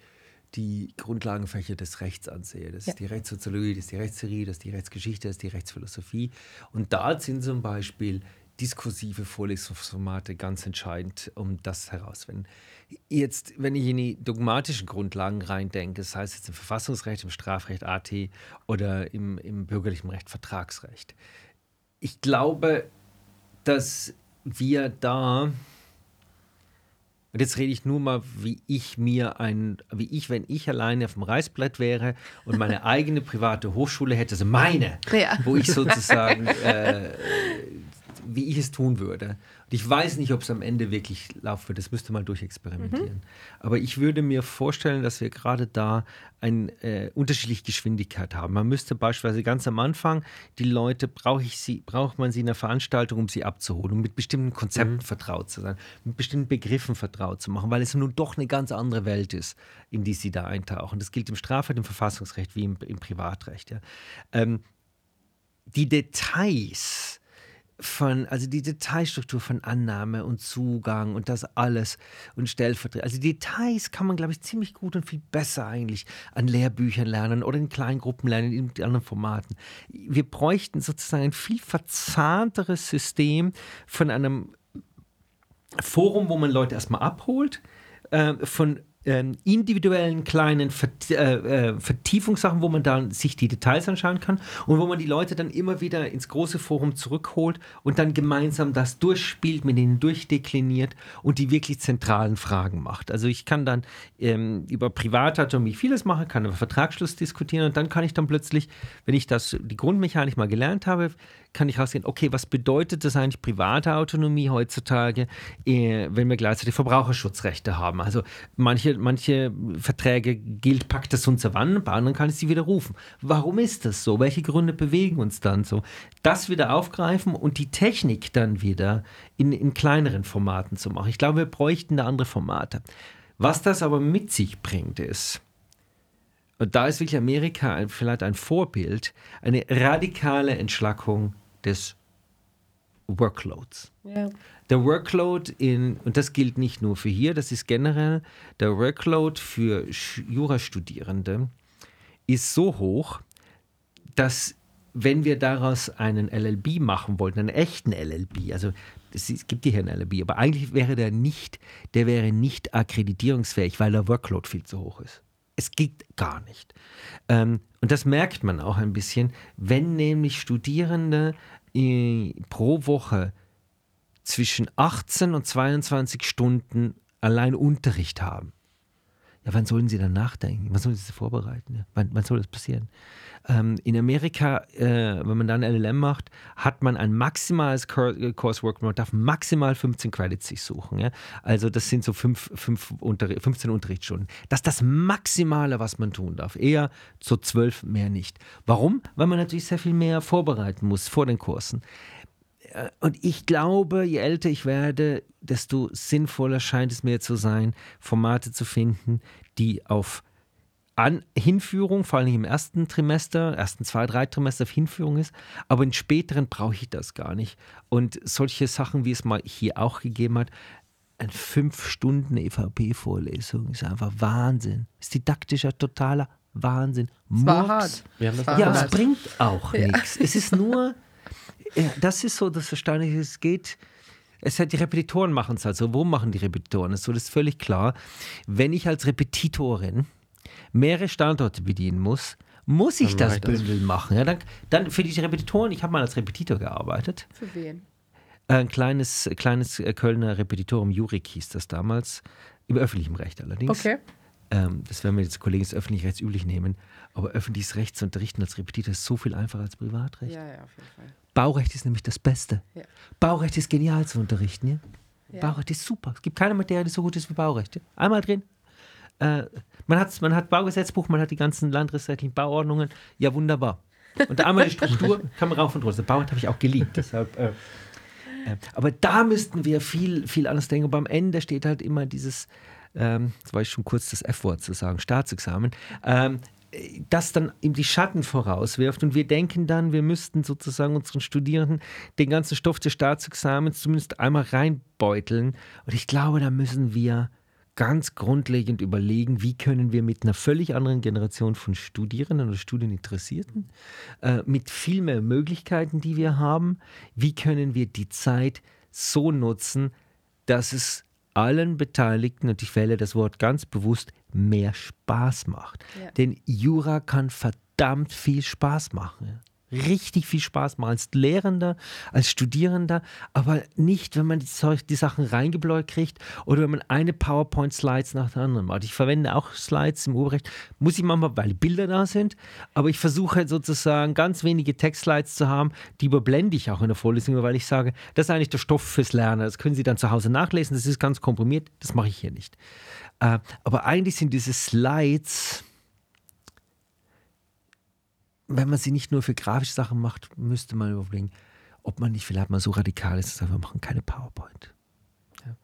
die Grundlagenfächer des Rechts ansehe. Das Ja. ist die Rechtssoziologie, das ist die Rechtstheorie, das ist die Rechtsgeschichte, das ist die Rechtsphilosophie. Und da sind zum Beispiel diskursive Vorlesungsformate ganz entscheidend, um das herauszufinden. Jetzt, wenn ich in die dogmatischen Grundlagen reindenke, das heißt jetzt im Verfassungsrecht, im Strafrecht AT oder im, im bürgerlichen Recht Vertragsrecht, ich glaube, dass wir da, und jetzt rede ich nur mal, wie ich mir ein, wie ich, wenn ich alleine auf dem Reißbrett wäre und meine eigene private Hochschule hätte, also meine, Ja. wo ich sozusagen, äh, wie ich es tun würde. Und ich weiß nicht, ob es am Ende wirklich laufen wird, das müsste mal durchexperimentieren. Aber ich würde mir vorstellen, dass wir gerade da eine äh, unterschiedliche Geschwindigkeit haben. Man müsste beispielsweise ganz am Anfang die Leute, brauche ich sie, braucht man sie in der Veranstaltung, um sie abzuholen, um mit bestimmten Konzepten vertraut zu sein, mit bestimmten Begriffen vertraut zu machen, weil es nun doch eine ganz andere Welt ist, in die sie da eintauchen. Das gilt im Strafrecht, im Verfassungsrecht wie im, im Privatrecht. Ja. Ähm, die Details von, also die Detailstruktur von Annahme und Zugang und das alles und Stellvertretung. Also Details kann man, glaube ich, ziemlich gut und viel besser eigentlich an Lehrbüchern lernen oder in kleinen Gruppen lernen, in anderen Formaten. Wir bräuchten sozusagen ein viel verzahnteres System von einem Forum, wo man Leute erstmal abholt, äh, von individuellen kleinen Vert äh, äh, Vertiefungssachen, wo man dann sich die Details anschauen kann und wo man die Leute dann immer wieder ins große Forum zurückholt und dann gemeinsam das durchspielt, mit ihnen durchdekliniert und die wirklich zentralen Fragen macht. Also ich kann dann ähm, über Privatautonomie vieles machen, kann über Vertragsschluss diskutieren und dann kann ich dann plötzlich, wenn ich das, die Grundmechanik mal gelernt habe, kann ich rausgehen, okay, was bedeutet das eigentlich private Autonomie heutzutage, äh, wenn wir gleichzeitig Verbraucherschutzrechte haben? Also manche, manche Verträge gilt Pacta sunt servanda, bei anderen kann ich sie widerrufen. Warum ist das so? Welche Gründe bewegen uns dann so? Das wieder aufgreifen und die Technik dann wieder in, in kleineren Formaten zu machen. Ich glaube, wir bräuchten da andere Formate. Was das aber mit sich bringt, ist, und da ist wirklich Amerika ein, vielleicht ein Vorbild, eine radikale Entschlackung des Workloads. Ja. Der Workload in, und das gilt nicht nur für hier, das ist generell, der Workload für Jurastudierende ist so hoch, dass wenn wir daraus einen LLB machen wollten, einen echten LLB, also es gibt hier einen LLB, aber eigentlich wäre der nicht, der wäre nicht akkreditierungsfähig, weil der Workload viel zu hoch ist. Es geht gar nicht. Ähm, und das merkt man auch ein bisschen, wenn nämlich Studierende äh, pro Woche zwischen 18 und 22 Stunden allein Unterricht haben. Ja, wann sollen sie dann nachdenken? Wann sollen sie sich vorbereiten? Wann, wann soll das passieren? Ähm, in Amerika, äh, wenn man dann LLM macht, hat man ein maximales äh, Coursework, man darf maximal 15 Credits sich suchen. Ja? Also das sind so fünf, fünf Unterri 15 Unterrichtsstunden. Das ist das Maximale, was man tun darf. Eher so zwölf, mehr nicht. Warum? Weil man natürlich sehr viel mehr vorbereiten muss vor den Kursen. Äh, Und ich glaube, je älter ich werde, desto sinnvoller scheint es mir zu sein, Formate zu finden, die auf An Hinführung, vor allem im ersten Trimester, ersten zwei, drei Trimester auf Hinführung ist, aber in späteren brauche ich das gar nicht. Und solche Sachen, wie es mal hier auch gegeben hat, eine fünf Stunden EVP-Vorlesung ist einfach Wahnsinn. Ist didaktischer, totaler Wahnsinn. Es war hart. Das Ja, es bringt auch nichts. Es ist nur, ja, das ist so das Erstaunliche, es geht, es hat die Repetitoren machen es halt so. Wo machen die Repetitoren es so? Das ist völlig klar. Wenn ich als Repetitorin mehrere Standorte bedienen muss, muss ich Dann das. Bündel machen. Ja, dann, dann für die Repetitoren, ich habe mal als Repetitor gearbeitet. Für wen? Ein kleines, kleines äh, Kölner Repetitorium, Jurik hieß das damals, im öffentlichen Recht allerdings. Okay. ähm, das werden wir jetzt Kollegen des öffentlich-rechts üblich nehmen, aber öffentliches Recht zu unterrichten als Repetitor ist so viel einfacher als Privatrecht. Ja, ja, auf jeden Fall. Baurecht ist nämlich das Beste. Ja. Baurecht ist genial zu unterrichten. Ja? Ja. Baurecht ist super. Es gibt keine Materie, die so gut ist wie Baurecht. Einmal drin. Äh, man, hat, man hat Baugesetzbuch, man hat die ganzen landesrechtlichen Bauordnungen. Ja, wunderbar. Und einmal die Struktur kann man rauf und runter. Baurecht habe ich auch geliebt. Deshalb, äh, äh, aber da müssten wir viel, viel anders denken. Aber am Ende steht halt immer dieses, ähm, jetzt war ich schon kurz das F-Wort zu sagen, Staatsexamen. Ähm, das dann ihm die Schatten vorauswirft und wir denken dann, wir müssten sozusagen unseren Studierenden den ganzen Stoff des Staatsexamens zumindest einmal reinbeuteln. Und ich glaube, da müssen wir ganz grundlegend überlegen, wie können wir mit einer völlig anderen Generation von Studierenden oder Studieninteressierten, äh, mit viel mehr Möglichkeiten, die wir haben, wie können wir die Zeit so nutzen, dass es allen Beteiligten, und ich wähle das Wort ganz bewusst, mehr Spaß macht. Ja. Denn Jura kann verdammt viel Spaß machen. Richtig viel Spaß machen als Lehrender, als Studierender, aber nicht, wenn man die, die Sachen reingebläut kriegt oder wenn man eine PowerPoint-Slides nach der anderen macht. Ich verwende auch Slides im Urheberrecht, muss ich manchmal, weil Bilder da sind, aber ich versuche sozusagen ganz wenige Text-Slides zu haben, die überblende ich auch in der Vorlesung, weil ich sage, das ist eigentlich der Stoff fürs Lernen. Das können Sie dann zu Hause nachlesen, das ist ganz komprimiert, das mache ich hier nicht. Äh, aber eigentlich sind diese Slides, wenn man sie nicht nur für grafische Sachen macht, müsste man überlegen, ob man nicht vielleicht mal so radikal ist, dass wir machen keine PowerPoint. Ja.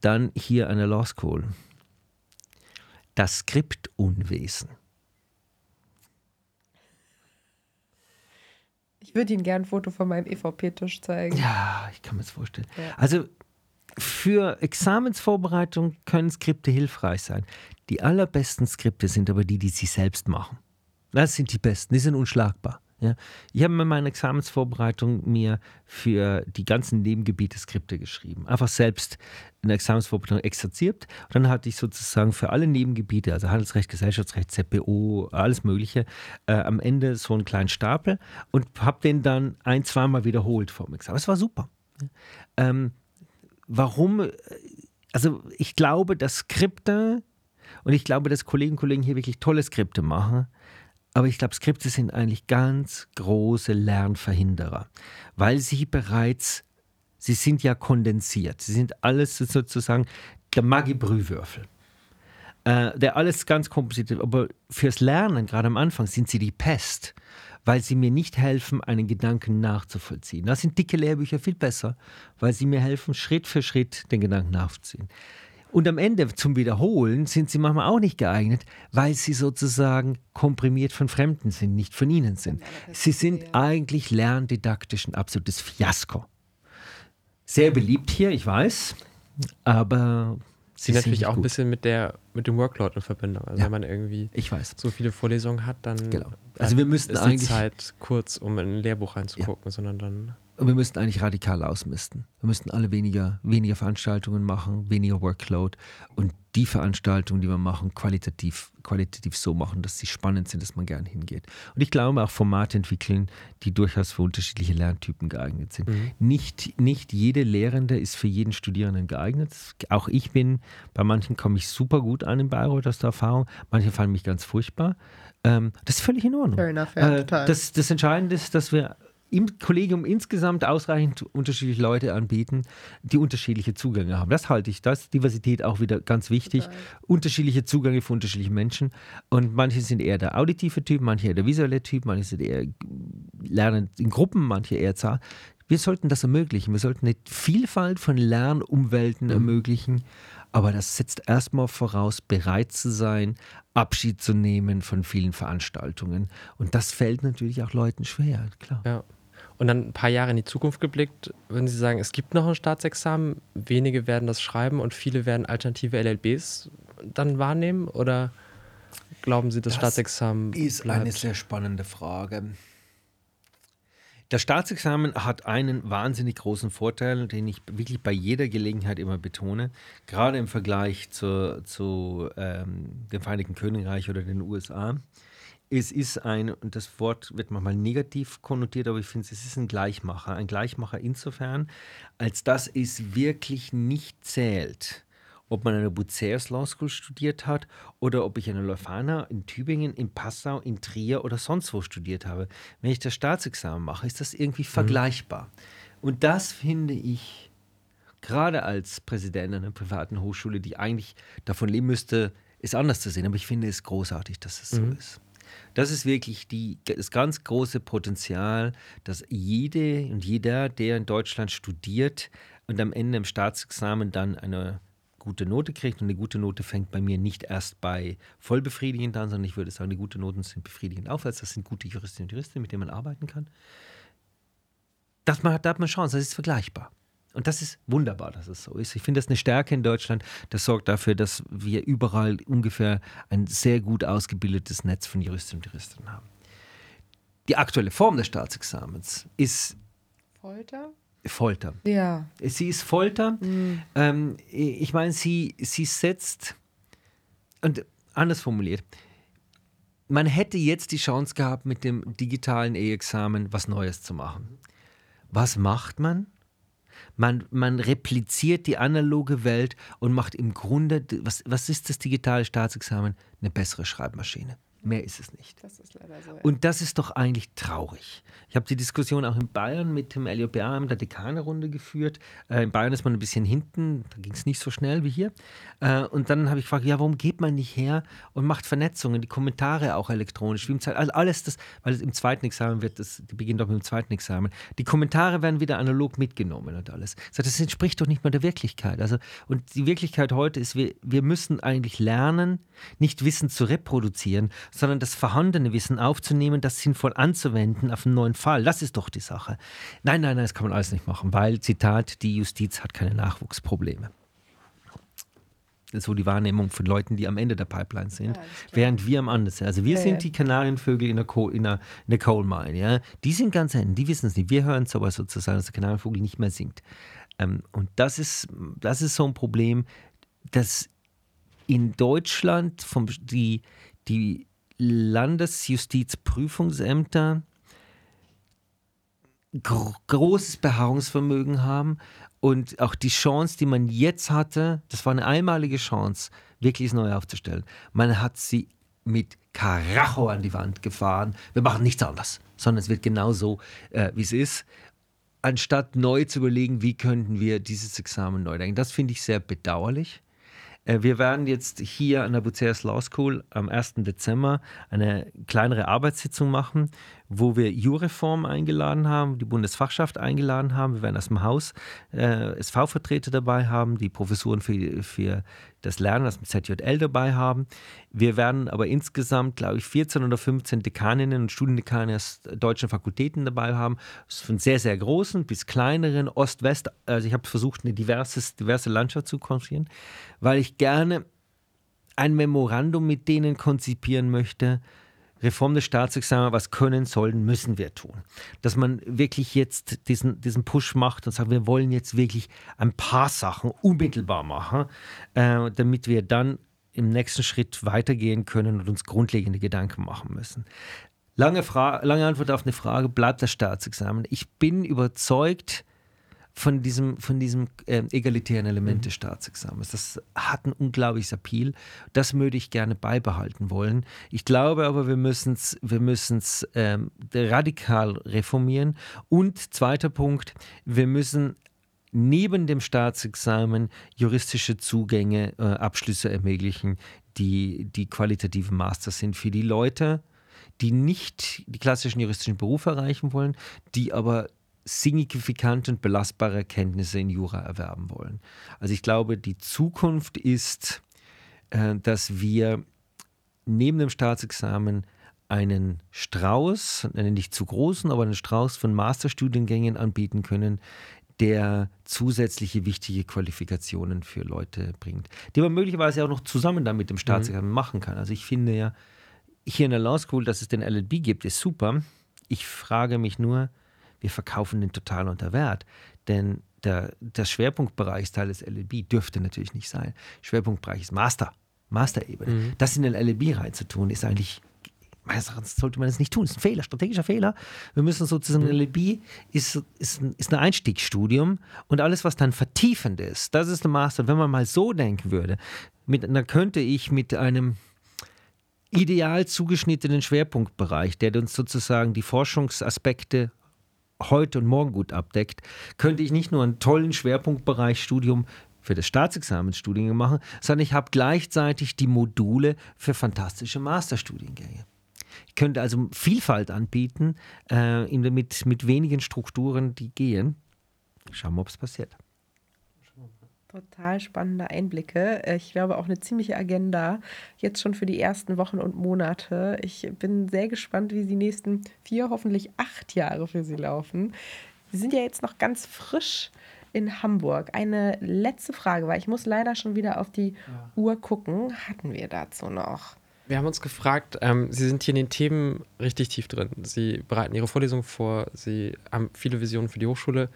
Dann hier an der Law School. Das Skriptunwesen. Ich würde Ihnen gerne ein Foto von meinem EVP-Tisch zeigen. Ja, ich kann mir das vorstellen. Ja. Also für Examensvorbereitung können Skripte hilfreich sein. Die allerbesten Skripte sind aber die, die Sie selbst machen. Das sind die besten, die sind unschlagbar. Ja. Ich habe in meiner Examensvorbereitung mir für die ganzen Nebengebiete Skripte geschrieben. Einfach selbst in der Examensvorbereitung exerziert. Und dann hatte ich sozusagen für alle Nebengebiete, also Handelsrecht, Gesellschaftsrecht, ZPO, alles Mögliche, äh, am Ende so einen kleinen Stapel und habe den dann ein, zweimal wiederholt vor dem Examen. Es war super. Ja. Ähm, warum? Also ich glaube, dass Skripte und ich glaube, dass Kolleginnen und Kollegen hier wirklich tolle Skripte machen. Aber ich glaube, Skripte sind eigentlich ganz große Lernverhinderer, weil sie bereits, sie sind ja kondensiert. Sie sind alles sozusagen der Maggi-Brühwürfel. Äh, der alles ganz kompliziert. Aber fürs Lernen, gerade am Anfang, sind sie die Pest, weil sie mir nicht helfen, einen Gedanken nachzuvollziehen. Da sind dicke Lehrbücher viel besser, weil sie mir helfen, Schritt für Schritt den Gedanken nachzuziehen. Und am Ende zum Wiederholen sind sie manchmal auch nicht geeignet, weil sie sozusagen komprimiert von Fremden sind, nicht von ihnen sind. Sie sind eigentlich lerndidaktisch ein absolutes Fiasko. Sehr beliebt hier, ich weiß, aber Sie sind natürlich nicht auch ein gut. bisschen mit der mit dem Workload in Verbindung. Also Ja. wenn man irgendwie Ich weiß. so viele Vorlesungen hat, dann Genau. Also wir müssten ist eigentlich- die Zeit kurz, um in ein Lehrbuch reinzugucken, sondern dann Und wir müssten eigentlich radikal ausmisten. Wir müssten alle weniger, weniger Veranstaltungen machen, weniger Workload und die Veranstaltungen, die wir machen, qualitativ, qualitativ so machen, dass sie spannend sind, dass man gern hingeht. Und ich glaube auch Formate entwickeln, die durchaus für unterschiedliche Lerntypen geeignet sind. Nicht, nicht jede Lehrende ist für jeden Studierenden geeignet. Auch ich bin, bei manchen komme ich super gut an in Bayreuth aus der Erfahrung, manche fallen mich ganz furchtbar. Ähm, das ist völlig in Ordnung. Fair enough, ja, äh, total. das, das Entscheidende ist, dass wir im Kollegium insgesamt ausreichend unterschiedliche Leute anbieten, die unterschiedliche Zugänge haben. Das halte ich, das ist Diversität auch wieder ganz wichtig. Unterschiedliche Zugänge für unterschiedliche Menschen. Und manche sind eher der auditive Typ, manche eher der visuelle Typ, manche sind eher lernen in Gruppen, manche eher zahl. Wir sollten das ermöglichen. Wir sollten eine Vielfalt von Lernumwelten ermöglichen. Aber das setzt erstmal voraus, bereit zu sein, Abschied zu nehmen von vielen Veranstaltungen. Und das fällt natürlich auch Leuten schwer, klar. Ja. Und dann ein paar Jahre in die Zukunft geblickt, würden Sie sagen, es gibt noch ein Staatsexamen, wenige werden das schreiben und viele werden alternative LLBs dann wahrnehmen? Oder glauben Sie, das, Das Staatsexamen Ist bleibt? eine sehr spannende Frage. Das Staatsexamen hat einen wahnsinnig großen Vorteil, den ich wirklich bei jeder Gelegenheit immer betone, gerade im Vergleich zu, zu ähm, dem Vereinigten Königreich oder den USA. Es ist ein, und das Wort wird manchmal negativ konnotiert, aber ich finde, es ist ein Gleichmacher. Ein Gleichmacher insofern, als dass es wirklich nicht zählt, ob man an der Bucerius Law School studiert hat oder ob ich an der Leuphana in Tübingen, in Passau, in Trier oder sonst wo studiert habe. Wenn ich das Staatsexamen mache, ist das irgendwie mhm. vergleichbar. Und das finde ich, gerade als Präsident einer privaten Hochschule, die eigentlich davon leben müsste, es anders zu sehen. Aber ich finde es großartig, dass es mhm. so ist. Das ist wirklich die, das ganz große Potenzial, dass jede und jeder, der in Deutschland studiert und am Ende im Staatsexamen dann eine gute Note kriegt. Und eine gute Note fängt bei mir nicht erst bei vollbefriedigend an, sondern ich würde sagen, die gute Noten sind befriedigend aufwärts. Das sind gute Juristinnen und Juristen, mit denen man arbeiten kann. Das da hat man Chance, das ist vergleichbar. Und das ist wunderbar, dass es so ist. Ich finde das eine Stärke in Deutschland. Das sorgt dafür, dass wir überall ungefähr ein sehr gut ausgebildetes Netz von Juristinnen und Juristen haben. Die aktuelle Form des Staatsexamens ist Folter. Folter. Ja. Sie ist Folter. Mhm. Ähm, ich meine, sie, sie setzt, und anders formuliert, man hätte jetzt die Chance gehabt, mit dem digitalen E-Examen was Neues zu machen. Was macht man? Man, man repliziert die analoge Welt und macht im Grunde, was, was ist das digitale Staatsexamen? Eine bessere Schreibmaschine. Mehr ist es nicht. Das ist leider so. Ja. Und das ist doch eigentlich traurig. Ich habe die Diskussion auch in Bayern mit dem LJBA in der Dekanerunde geführt. Äh, in Bayern ist man ein bisschen hinten, da ging es nicht so schnell wie hier. Äh, und dann habe ich gefragt, ja, warum geht man nicht her und macht Vernetzungen, die Kommentare auch elektronisch, wie im also alles das, weil es im zweiten Examen wird, das die beginnt doch mit dem zweiten Examen. Die Kommentare werden wieder analog mitgenommen und alles. Das entspricht doch nicht mal der Wirklichkeit. Also, und die Wirklichkeit heute ist, wir, wir müssen eigentlich lernen, nicht Wissen zu reproduzieren, sondern das vorhandene Wissen aufzunehmen, das sinnvoll anzuwenden auf einen neuen Fall. Das ist doch die Sache. Nein, nein, nein, das kann man alles nicht machen, weil, Zitat, die Justiz hat keine Nachwuchsprobleme. Das ist so die Wahrnehmung von Leuten, die am Ende der Pipeline sind, ja, während wir am anderen sind. Also wir ja, sind die Kanarienvögel in der, Co in, der, in der Coal Mine. Ja? Die sind ganz hinten, die wissen es nicht. Wir hören es aber sozusagen, dass der Kanarienvogel nicht mehr singt. Ähm, und das ist, das ist so ein Problem, dass in Deutschland vom, die, die Landesjustizprüfungsämter gro großes Beharrungsvermögen haben und auch die Chance, die man jetzt hatte, das war eine einmalige Chance, wirklich neu aufzustellen. Man hat sie mit Karacho an die Wand gefahren. Wir machen nichts anderes, sondern es wird genau so, äh, wie es ist. Anstatt neu zu überlegen, wie könnten wir dieses Examen neu denken. Das finde ich sehr bedauerlich. Äh, wir werden jetzt hier an der Bucerius Law School am 1. Dezember eine kleinere Arbeitssitzung machen, wo wir Jureform eingeladen haben, die Bundesfachschaft eingeladen haben. Wir werden aus dem Haus äh, SV-Vertreter dabei haben, die Professuren für, für das Lernen aus dem ZJL dabei haben. Wir werden aber insgesamt, glaube ich, 14 oder 15 Dekaninnen und Studiendekane aus deutschen Fakultäten dabei haben, von sehr, sehr großen bis kleineren, Ost-West. Also ich habe versucht, eine diverses, diverse Landschaft zu konstruieren, weil ich gerne ein Memorandum mit denen konzipieren möchte, Reform des Staatsexamens, was können, sollen, müssen wir tun. Dass man wirklich jetzt diesen, diesen Push macht und sagt, wir wollen jetzt wirklich ein paar Sachen unmittelbar machen, äh, damit wir dann im nächsten Schritt weitergehen können und uns grundlegende Gedanken machen müssen. Lange, Fra lange Antwort auf eine Frage, bleibt das Staatsexamen? Ich bin überzeugt, von diesem, von diesem äh, egalitären Element mhm. des Staatsexamens. Das hat ein unglaubliches Appeal. Das würde ich gerne beibehalten wollen. Ich glaube aber, wir müssen es wir müssen's, ähm, radikal reformieren. Und zweiter Punkt, wir müssen neben dem Staatsexamen juristische Zugänge, äh, Abschlüsse ermöglichen, die, die qualitative Master sind für die Leute, die nicht die klassischen juristischen Berufe erreichen wollen, die aber signifikante und belastbare Kenntnisse in Jura erwerben wollen. Also ich glaube, die Zukunft ist, äh, dass wir neben dem Staatsexamen einen Strauß, einen nicht zu großen, aber einen Strauß von Masterstudiengängen anbieten können, der zusätzliche wichtige Qualifikationen für Leute bringt, die man möglicherweise auch noch zusammen dann mit dem Staatsexamen mhm. machen kann. Also ich finde ja, hier in der Law School, dass es den LLB gibt, ist super. Ich frage mich nur, wir verkaufen den total unter Wert. Denn der, der Schwerpunktbereich Teil des LLB dürfte natürlich nicht sein. Schwerpunktbereich ist Master, Master-Ebene. Mhm. Das in den LLB reinzutun, ist eigentlich meines Erachtens sollte man das nicht tun. Das ist ein Fehler, strategischer Fehler. Wir müssen sozusagen, mhm. LLB ist, ist, ein, ist ein Einstiegsstudium und alles, was dann vertiefend ist, das ist ein Master. Wenn man mal so denken würde, mit, dann könnte ich mit einem ideal zugeschnittenen Schwerpunktbereich, der uns sozusagen die Forschungsaspekte heute und morgen gut abdeckt, könnte ich nicht nur einen tollen Schwerpunktbereich Studium für das Staatsexamensstudiengang machen, sondern ich habe gleichzeitig die Module für fantastische Masterstudiengänge. Ich könnte also Vielfalt anbieten äh, mit, mit wenigen Strukturen, die gehen. Schauen wir, ob es passiert. Total spannende Einblicke. Ich glaube auch eine ziemliche Agenda jetzt schon für die ersten Wochen und Monate. Ich bin sehr gespannt, wie die nächsten vier, hoffentlich acht Jahre für Sie laufen. Sie sind ja jetzt noch ganz frisch in Hamburg. Eine letzte Frage, weil ich muss leider schon wieder auf die ja. Uhr gucken. Hatten wir dazu noch? Wir haben uns gefragt, ähm, Sie sind hier in den Themen richtig tief drin. Sie bereiten Ihre Vorlesung vor, Sie haben viele Visionen für die Hochschule.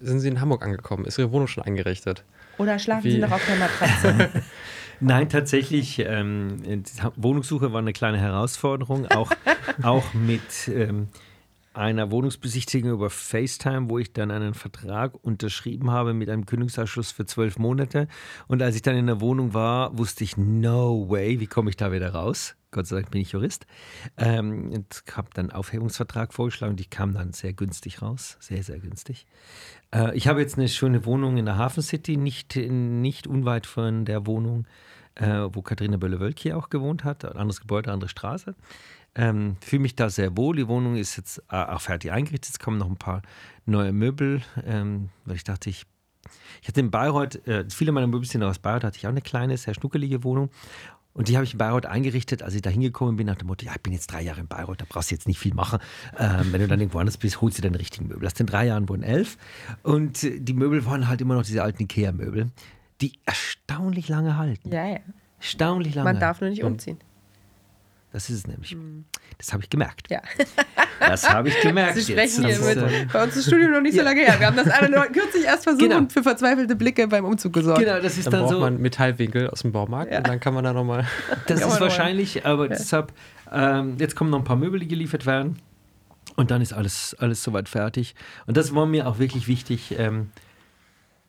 Sind Sie in Hamburg angekommen? Ist Ihre Wohnung schon eingerichtet? Oder schlafen? Sie noch auf der Matratze? Nein, tatsächlich. Ähm, Wohnungssuche war eine kleine Herausforderung, auch, auch mit ähm, einer Wohnungsbesichtigung über FaceTime, wo ich dann einen Vertrag unterschrieben habe mit einem Kündigungsabschluss für zwölf Monate. Und als ich dann in der Wohnung war, wusste ich, no way, wie komme ich da wieder raus? Gott sei Dank bin ich Jurist. Ähm, und habe dann einen Aufhebungsvertrag vorgeschlagen und ich kam dann sehr günstig raus. Sehr, sehr günstig. Äh, ich habe jetzt eine schöne Wohnung in der Hafen City, nicht, nicht unweit von der Wohnung, äh, wo Katharina Bölle-Wölk hier auch gewohnt hat. Ein anderes Gebäude, andere Straße. Ähm, Fühle mich da sehr wohl. Die Wohnung ist jetzt äh, auch fertig eingerichtet. Es kommen noch ein paar neue Möbel, ähm, weil ich dachte, ich ich hatte in Bayreuth, äh, viele meiner Möbel sind aus Bayreuth, hatte ich auch eine kleine, sehr schnuckelige Wohnung. Und die habe ich in Bayreuth eingerichtet, als ich da hingekommen bin, nach dem Motto, ja, ich bin jetzt drei Jahre in Bayreuth, da brauchst du jetzt nicht viel machen. Ähm, wenn du dann irgendwo anders bist, holst du deine richtigen Möbel. Aus den drei Jahren wurden elf. Und die Möbel waren halt immer noch diese alten Ikea-Möbel, die erstaunlich lange halten. Ja, ja. Erstaunlich lange. Man darf nur nicht umziehen. Das ist es nämlich. Hm. Das habe ich gemerkt. Ja. Das habe ich gemerkt. Sie sprechen jetzt. hier mit. Äh, bei uns ist das Studium noch nicht so lange her. Wir haben das alle nur kürzlich erst versucht genau. und für verzweifelte Blicke beim Umzug gesorgt. Genau, das ist dann, dann braucht so. man Metallwinkel aus dem Baumarkt ja. und dann kann man da nochmal. Das ist wahrscheinlich, aber ja. deshalb, ähm, jetzt kommen noch ein paar Möbel, die geliefert werden. Und dann ist alles, alles soweit fertig. Und das war mir auch wirklich wichtig. Ähm,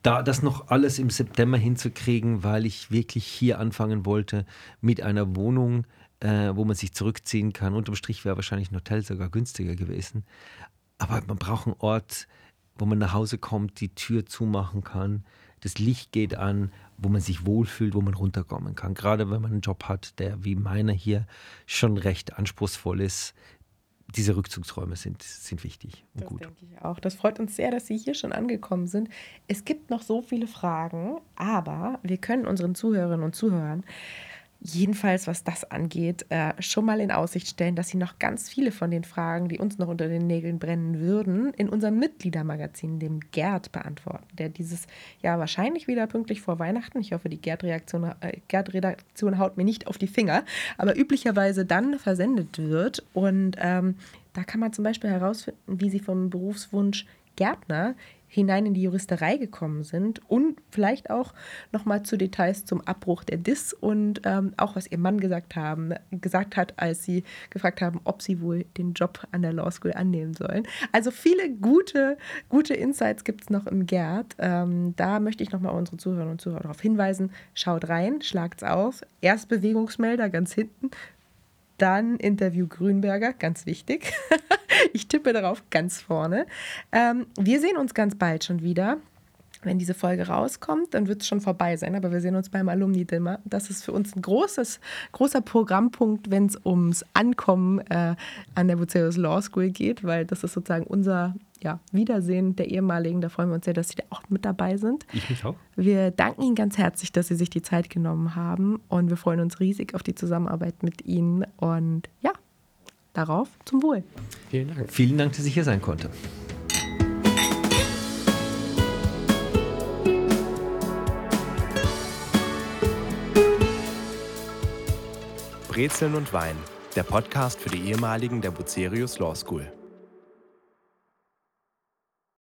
da das noch alles im September hinzukriegen, weil ich wirklich hier anfangen wollte mit einer Wohnung, äh, wo man sich zurückziehen kann. Unterm Strich wäre wahrscheinlich ein Hotel sogar günstiger gewesen. Aber man braucht einen Ort, wo man nach Hause kommt, die Tür zumachen kann, das Licht geht an, wo man sich wohlfühlt, wo man runterkommen kann. Gerade wenn man einen Job hat, der wie meiner hier schon recht anspruchsvoll ist. Diese Rückzugsräume sind, sind wichtig und das gut. denke ich auch. Das freut uns sehr, dass Sie hier schon angekommen sind. Es gibt noch so viele Fragen, aber wir können unseren Zuhörerinnen und Zuhörern jedenfalls, was das angeht, äh, schon mal in Aussicht stellen, dass Sie noch ganz viele von den Fragen, die uns noch unter den Nägeln brennen würden, in unserem Mitgliedermagazin, dem Gerd, beantworten, der dieses Jahr wahrscheinlich wieder pünktlich vor Weihnachten, ich hoffe, die Gerd-Redaktion äh, Gerd haut mir nicht auf die Finger, aber üblicherweise dann versendet wird. Und ähm, da kann man zum Beispiel herausfinden, wie Sie vom Berufswunsch Gärtner hinein in die Juristerei gekommen sind und vielleicht auch nochmal zu Details zum Abbruch der DIS und ähm, auch was ihr Mann gesagt, haben, gesagt hat, als sie gefragt haben, ob sie wohl den Job an der Law School annehmen sollen. Also viele gute, gute Insights gibt es noch im Gerd. Ähm, da möchte ich nochmal unsere Zuhörerinnen und Zuhörer darauf hinweisen. Schaut rein, schlagt's auf. Erst Bewegungsmelder ganz hinten, dann Interview Grünberger, ganz wichtig. ich tippe darauf ganz vorne. Ähm, wir sehen uns ganz bald schon wieder. Wenn diese Folge rauskommt, dann wird es schon vorbei sein, aber wir sehen uns beim Alumni-Dimmer. Das ist für uns ein großes, großer Programmpunkt, wenn es ums Ankommen äh, an der Bucerius Law School geht, weil das ist sozusagen unser ja, Wiedersehen der ehemaligen. Da freuen wir uns sehr, dass Sie da auch mit dabei sind. Ich mich auch. Wir danken Ihnen ganz herzlich, dass Sie sich die Zeit genommen haben und wir freuen uns riesig auf die Zusammenarbeit mit Ihnen und ja, darauf zum Wohl. Vielen Dank. Vielen Dank, dass ich hier sein konnte. Brezeln und Wein, der Podcast für die ehemaligen der Bucerius Law School.